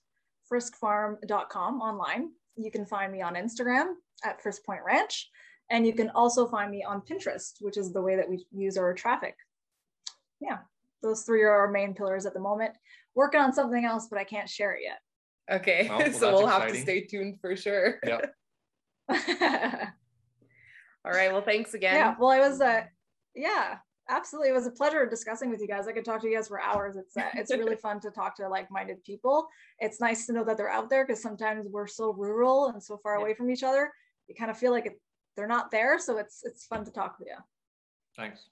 friskefarm.com online. You can find me on Instagram at Friske Point Ranch. And you can also find me on Pinterest, which is the way that we use our traffic. Yeah, those three are our main pillars at the moment. Working on something else, but I can't share it yet. Okay, oh, well, [laughs] so we'll exciting. have to stay tuned for sure. Yep. [laughs] [laughs] All right. Well, thanks again. Yeah. Well, I was, uh, yeah, absolutely. It was a pleasure discussing with you guys. I could talk to you guys for hours. It's uh, it's really fun to talk to like-minded people. It's nice to know that they're out there because sometimes we're so rural and so far yeah. away from each other. You kind of feel like it, they're not there. So it's it's fun to talk with you. Thanks.